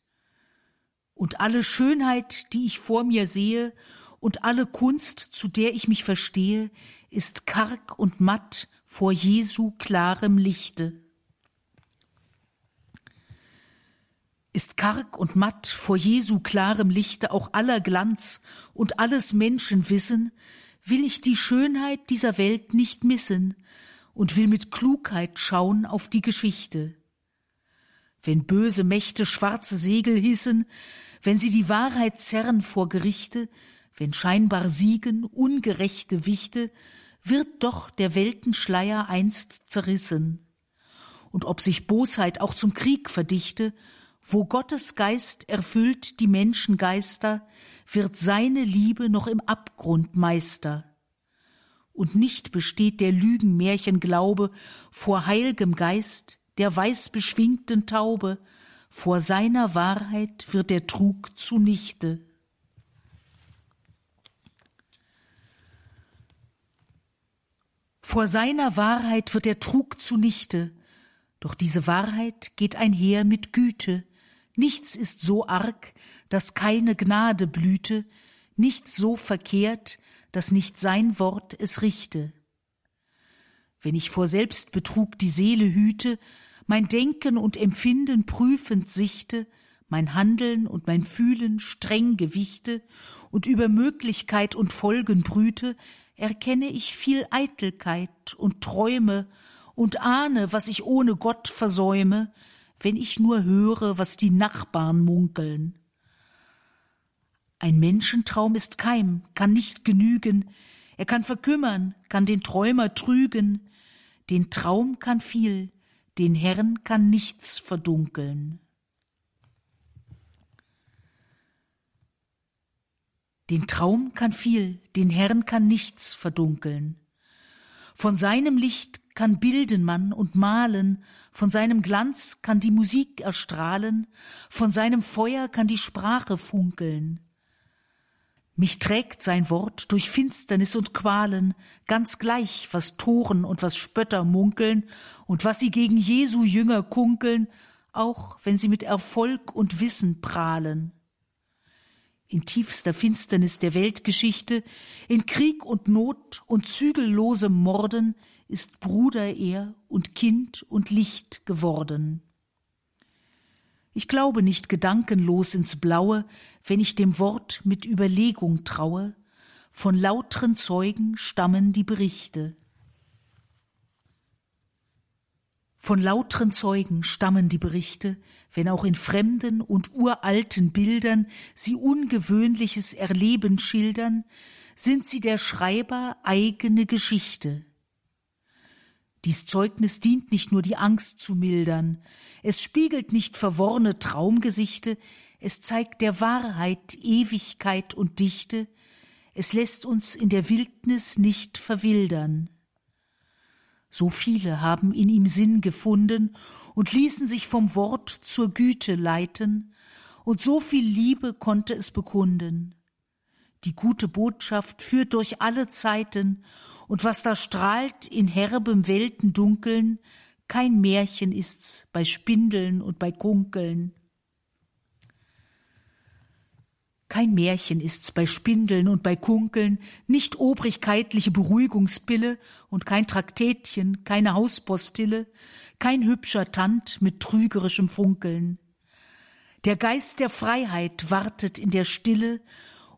Und alle Schönheit, die ich vor mir sehe, und alle Kunst, zu der ich mich verstehe, ist karg und matt vor Jesu klarem Lichte. Ist karg und matt vor Jesu klarem Lichte auch aller Glanz und alles Menschenwissen, will ich die Schönheit dieser Welt nicht missen und will mit Klugheit schauen auf die Geschichte. Wenn böse Mächte schwarze Segel hissen, wenn sie die Wahrheit zerren vor Gerichte, wenn scheinbar siegen ungerechte Wichte, wird doch der Weltenschleier einst zerrissen. Und ob sich Bosheit auch zum Krieg verdichte, wo Gottes Geist erfüllt die Menschengeister, wird seine Liebe noch im Abgrund Meister. Und nicht besteht der Lügenmärchenglaube vor heilgem Geist, der weißbeschwingten Taube, vor seiner Wahrheit wird der Trug zunichte. Vor seiner Wahrheit wird der Trug zunichte, doch diese Wahrheit geht einher mit Güte, Nichts ist so arg, dass keine Gnade blüte, nichts so verkehrt, dass nicht sein Wort es richte. Wenn ich vor Selbstbetrug die Seele hüte, mein Denken und Empfinden prüfend sichte, mein Handeln und mein Fühlen streng gewichte und über Möglichkeit und Folgen brüte, erkenne ich viel Eitelkeit und Träume und ahne, was ich ohne Gott versäume, wenn ich nur höre, was die Nachbarn munkeln. Ein Menschentraum ist Keim, kann nicht genügen, er kann verkümmern, kann den Träumer trügen, den Traum kann viel, den Herrn kann nichts verdunkeln. Den Traum kann viel, den Herrn kann nichts verdunkeln. Von seinem Licht kann bilden man und malen, von seinem Glanz kann die Musik erstrahlen, von seinem Feuer kann die Sprache funkeln. Mich trägt sein Wort durch Finsternis und Qualen, ganz gleich, was Toren und was Spötter munkeln und was sie gegen Jesu Jünger kunkeln, auch wenn sie mit Erfolg und Wissen prahlen in tiefster Finsternis der Weltgeschichte, in Krieg und Not und zügellosem Morden, ist Bruder er und Kind und Licht geworden. Ich glaube nicht gedankenlos ins Blaue, wenn ich dem Wort mit Überlegung traue, von lautren Zeugen stammen die Berichte. Von lautren Zeugen stammen die Berichte, wenn auch in fremden und uralten Bildern sie ungewöhnliches Erleben schildern, sind sie der Schreiber eigene Geschichte. Dies Zeugnis dient nicht nur die Angst zu mildern, es spiegelt nicht verworrene Traumgesichte, es zeigt der Wahrheit Ewigkeit und Dichte, es lässt uns in der Wildnis nicht verwildern. So viele haben in ihm Sinn gefunden und ließen sich vom Wort zur Güte leiten, und so viel Liebe konnte es bekunden. Die gute Botschaft führt durch alle Zeiten, und was da strahlt in herbem Weltendunkeln, kein Märchen ist's bei Spindeln und bei Kunkeln. Kein Märchen ist's bei Spindeln und bei Kunkeln, nicht obrigkeitliche Beruhigungspille und kein Traktätchen, keine Hauspostille, kein hübscher Tand mit trügerischem Funkeln. Der Geist der Freiheit wartet in der Stille,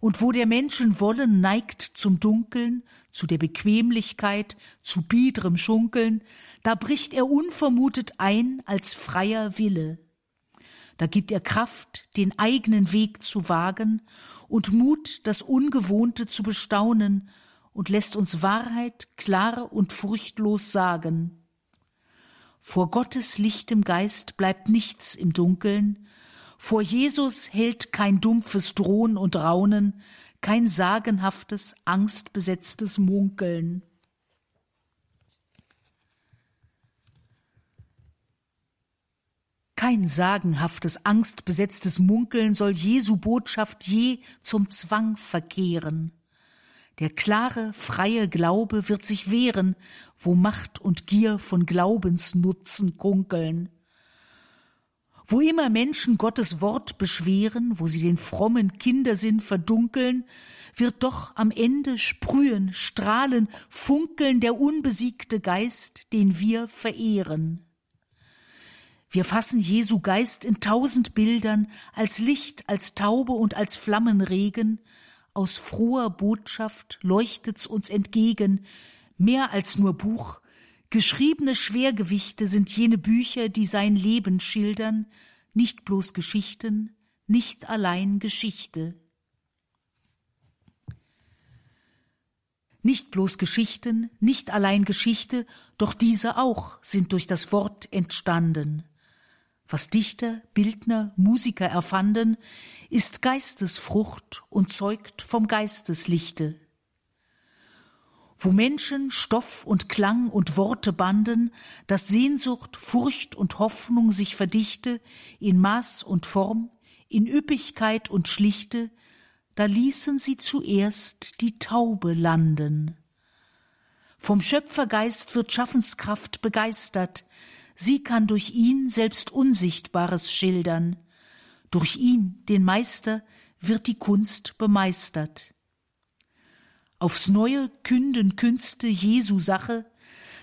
und wo der Menschen Wollen neigt zum Dunkeln, zu der Bequemlichkeit, zu biedrem Schunkeln, da bricht er unvermutet ein als freier Wille. Da gibt er Kraft, den eigenen Weg zu wagen und Mut, das Ungewohnte zu bestaunen und lässt uns Wahrheit klar und furchtlos sagen. Vor Gottes lichtem Geist bleibt nichts im Dunkeln, vor Jesus hält kein dumpfes Drohen und Raunen, kein sagenhaftes, angstbesetztes Munkeln. Kein sagenhaftes, angstbesetztes Munkeln soll Jesu Botschaft je zum Zwang verkehren. Der klare, freie Glaube wird sich wehren, wo Macht und Gier von Glaubensnutzen kunkeln. Wo immer Menschen Gottes Wort beschweren, wo sie den frommen Kindersinn verdunkeln, wird doch am Ende sprühen, strahlen, funkeln der unbesiegte Geist, den wir verehren. Wir fassen Jesu Geist in tausend Bildern, als Licht, als Taube und als Flammenregen. Aus froher Botschaft leuchtet's uns entgegen, mehr als nur Buch. Geschriebene Schwergewichte sind jene Bücher, die sein Leben schildern, nicht bloß Geschichten, nicht allein Geschichte. Nicht bloß Geschichten, nicht allein Geschichte, doch diese auch sind durch das Wort entstanden. Was Dichter, Bildner, Musiker erfanden, ist Geistesfrucht und zeugt vom Geisteslichte. Wo Menschen Stoff und Klang und Worte banden, dass Sehnsucht, Furcht und Hoffnung sich verdichte, in Maß und Form, in Üppigkeit und Schlichte, da ließen sie zuerst die Taube landen. Vom Schöpfergeist wird Schaffenskraft begeistert, Sie kann durch ihn selbst Unsichtbares schildern. Durch ihn, den Meister, wird die Kunst bemeistert. Aufs Neue künden Künste Jesu Sache,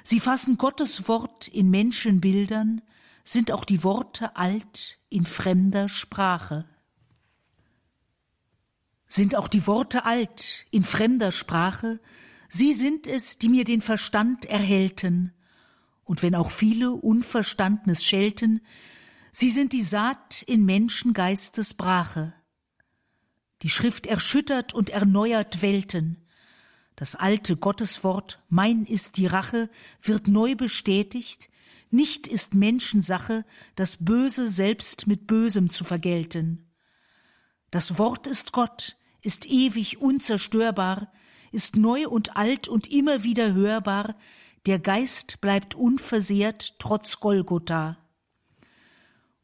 sie fassen Gottes Wort in Menschenbildern, sind auch die Worte alt in fremder Sprache. Sind auch die Worte alt in fremder Sprache, sie sind es, die mir den Verstand erhellten, und wenn auch viele Unverstandnes schelten, sie sind die Saat in Menschengeistes Brache. Die Schrift erschüttert und erneuert Welten. Das alte Gotteswort, mein ist die Rache, wird neu bestätigt, nicht ist Menschensache, das Böse selbst mit Bösem zu vergelten. Das Wort ist Gott, ist ewig unzerstörbar, ist neu und alt und immer wieder hörbar, der Geist bleibt unversehrt trotz Golgotha.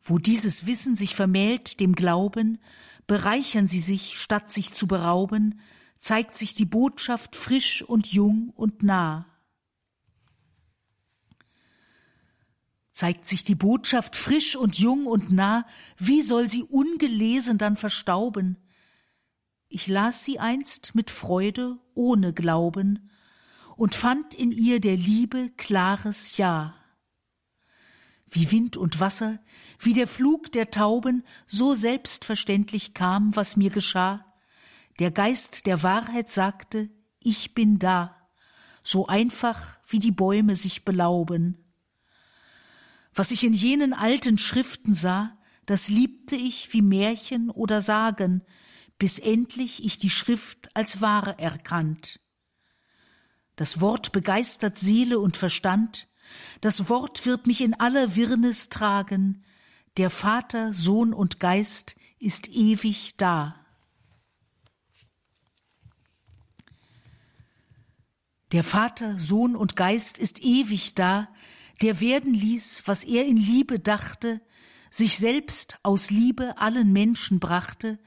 Wo dieses Wissen sich vermählt dem Glauben, bereichern sie sich, statt sich zu berauben, zeigt sich die Botschaft frisch und jung und nah. Zeigt sich die Botschaft frisch und jung und nah, wie soll sie ungelesen dann verstauben? Ich las sie einst mit Freude ohne Glauben, und fand in ihr der Liebe klares Ja. Wie Wind und Wasser, wie der Flug der Tauben, so selbstverständlich kam, was mir geschah. Der Geist der Wahrheit sagte, ich bin da, so einfach wie die Bäume sich belauben. Was ich in jenen alten Schriften sah, das liebte ich wie Märchen oder Sagen, bis endlich ich die Schrift als wahr erkannt. Das Wort begeistert Seele und Verstand. Das Wort wird mich in aller Wirrnis tragen. Der Vater, Sohn und Geist ist ewig da. Der Vater, Sohn und Geist ist ewig da, der werden ließ, was er in Liebe dachte, sich selbst aus Liebe allen Menschen brachte,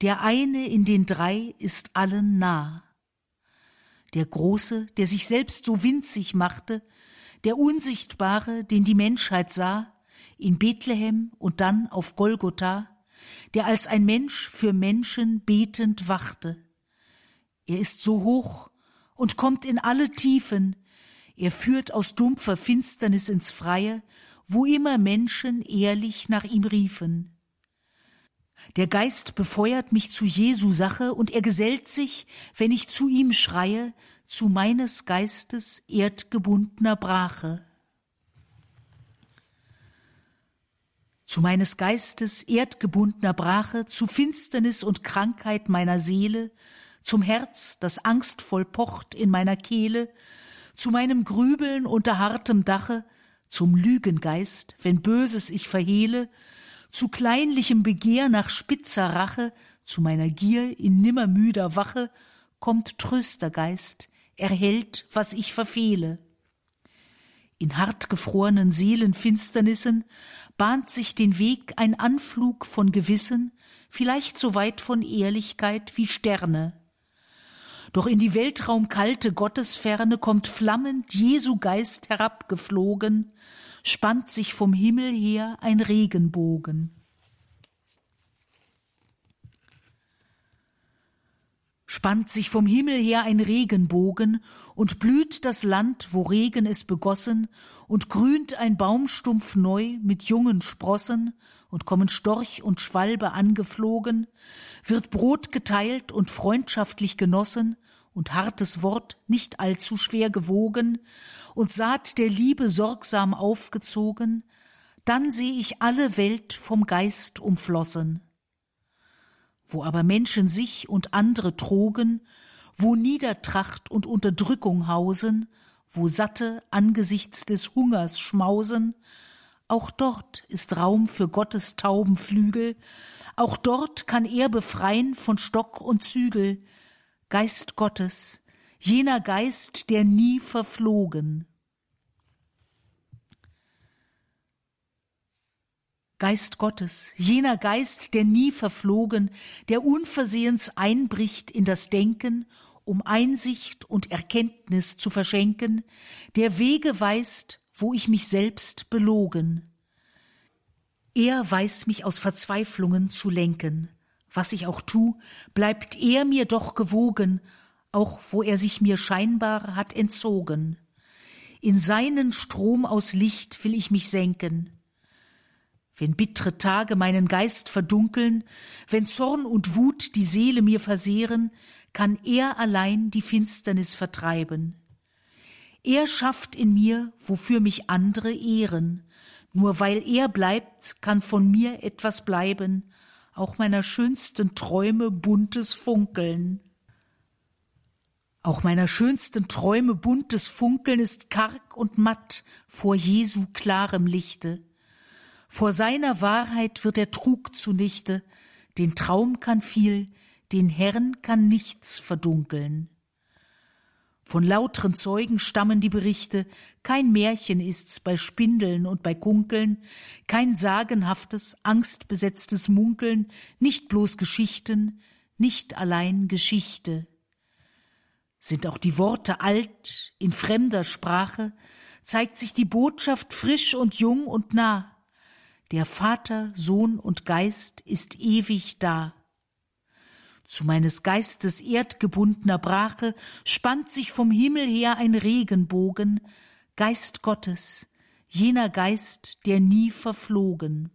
der eine in den drei ist allen nah. Der Große, der sich selbst so winzig machte, der Unsichtbare, den die Menschheit sah, in Bethlehem und dann auf Golgotha, der als ein Mensch für Menschen betend wachte. Er ist so hoch und kommt in alle Tiefen, er führt aus dumpfer Finsternis ins Freie, wo immer Menschen ehrlich nach ihm riefen. Der Geist befeuert mich zu Jesu Sache und er gesellt sich, wenn ich zu ihm schreie, zu meines Geistes erdgebundener Brache. Zu meines Geistes erdgebundener Brache, zu Finsternis und Krankheit meiner Seele, zum Herz, das angstvoll pocht in meiner Kehle, zu meinem Grübeln unter hartem Dache, zum Lügengeist, wenn Böses ich verhehle, zu kleinlichem Begehr nach spitzer Rache, zu meiner Gier in nimmermüder Wache, kommt Tröstergeist, erhält, was ich verfehle. In hartgefrorenen Seelenfinsternissen bahnt sich den Weg ein Anflug von Gewissen, vielleicht so weit von Ehrlichkeit wie Sterne. Doch in die weltraumkalte Gottesferne kommt flammend Jesu Geist herabgeflogen, spannt sich vom Himmel her ein Regenbogen. Spannt sich vom Himmel her ein Regenbogen und blüht das Land, wo Regen es begossen, und grünt ein Baumstumpf neu mit jungen Sprossen, und kommen Storch und Schwalbe angeflogen, wird Brot geteilt und freundschaftlich genossen, und hartes Wort nicht allzu schwer gewogen, und Saat der Liebe sorgsam aufgezogen, dann seh ich alle Welt vom Geist umflossen. Wo aber Menschen sich und andere trogen, wo Niedertracht und Unterdrückung hausen, wo Satte angesichts des Hungers schmausen, auch dort ist Raum für Gottes Taubenflügel, auch dort kann er befreien von Stock und Zügel, Geist Gottes, jener Geist, der nie verflogen. Geist Gottes, jener Geist, der nie verflogen, der unversehens einbricht in das Denken, um Einsicht und Erkenntnis zu verschenken, der Wege weist, wo ich mich selbst belogen. Er weiß mich aus Verzweiflungen zu lenken. Was ich auch tu, bleibt er mir doch gewogen, auch wo er sich mir scheinbar hat entzogen. In seinen Strom aus Licht will ich mich senken. Wenn bittre Tage meinen Geist verdunkeln, wenn Zorn und Wut die Seele mir versehren, kann er allein die Finsternis vertreiben. Er schafft in mir, wofür mich andere ehren. Nur weil er bleibt, kann von mir etwas bleiben, auch meiner schönsten Träume buntes Funkeln. Auch meiner schönsten Träume buntes Funkeln ist karg und matt vor Jesu klarem Lichte. Vor seiner Wahrheit wird der Trug zunichte, den Traum kann viel, den Herrn kann nichts verdunkeln. Von lautren Zeugen stammen die Berichte, kein Märchen ist's bei Spindeln und bei Kunkeln, kein sagenhaftes, angstbesetztes Munkeln, nicht bloß Geschichten, nicht allein Geschichte. Sind auch die Worte alt, in fremder Sprache, zeigt sich die Botschaft frisch und jung und nah. Der Vater, Sohn und Geist ist ewig da. Zu meines Geistes erdgebundener Brache spannt sich vom Himmel her ein Regenbogen, Geist Gottes, jener Geist, der nie verflogen.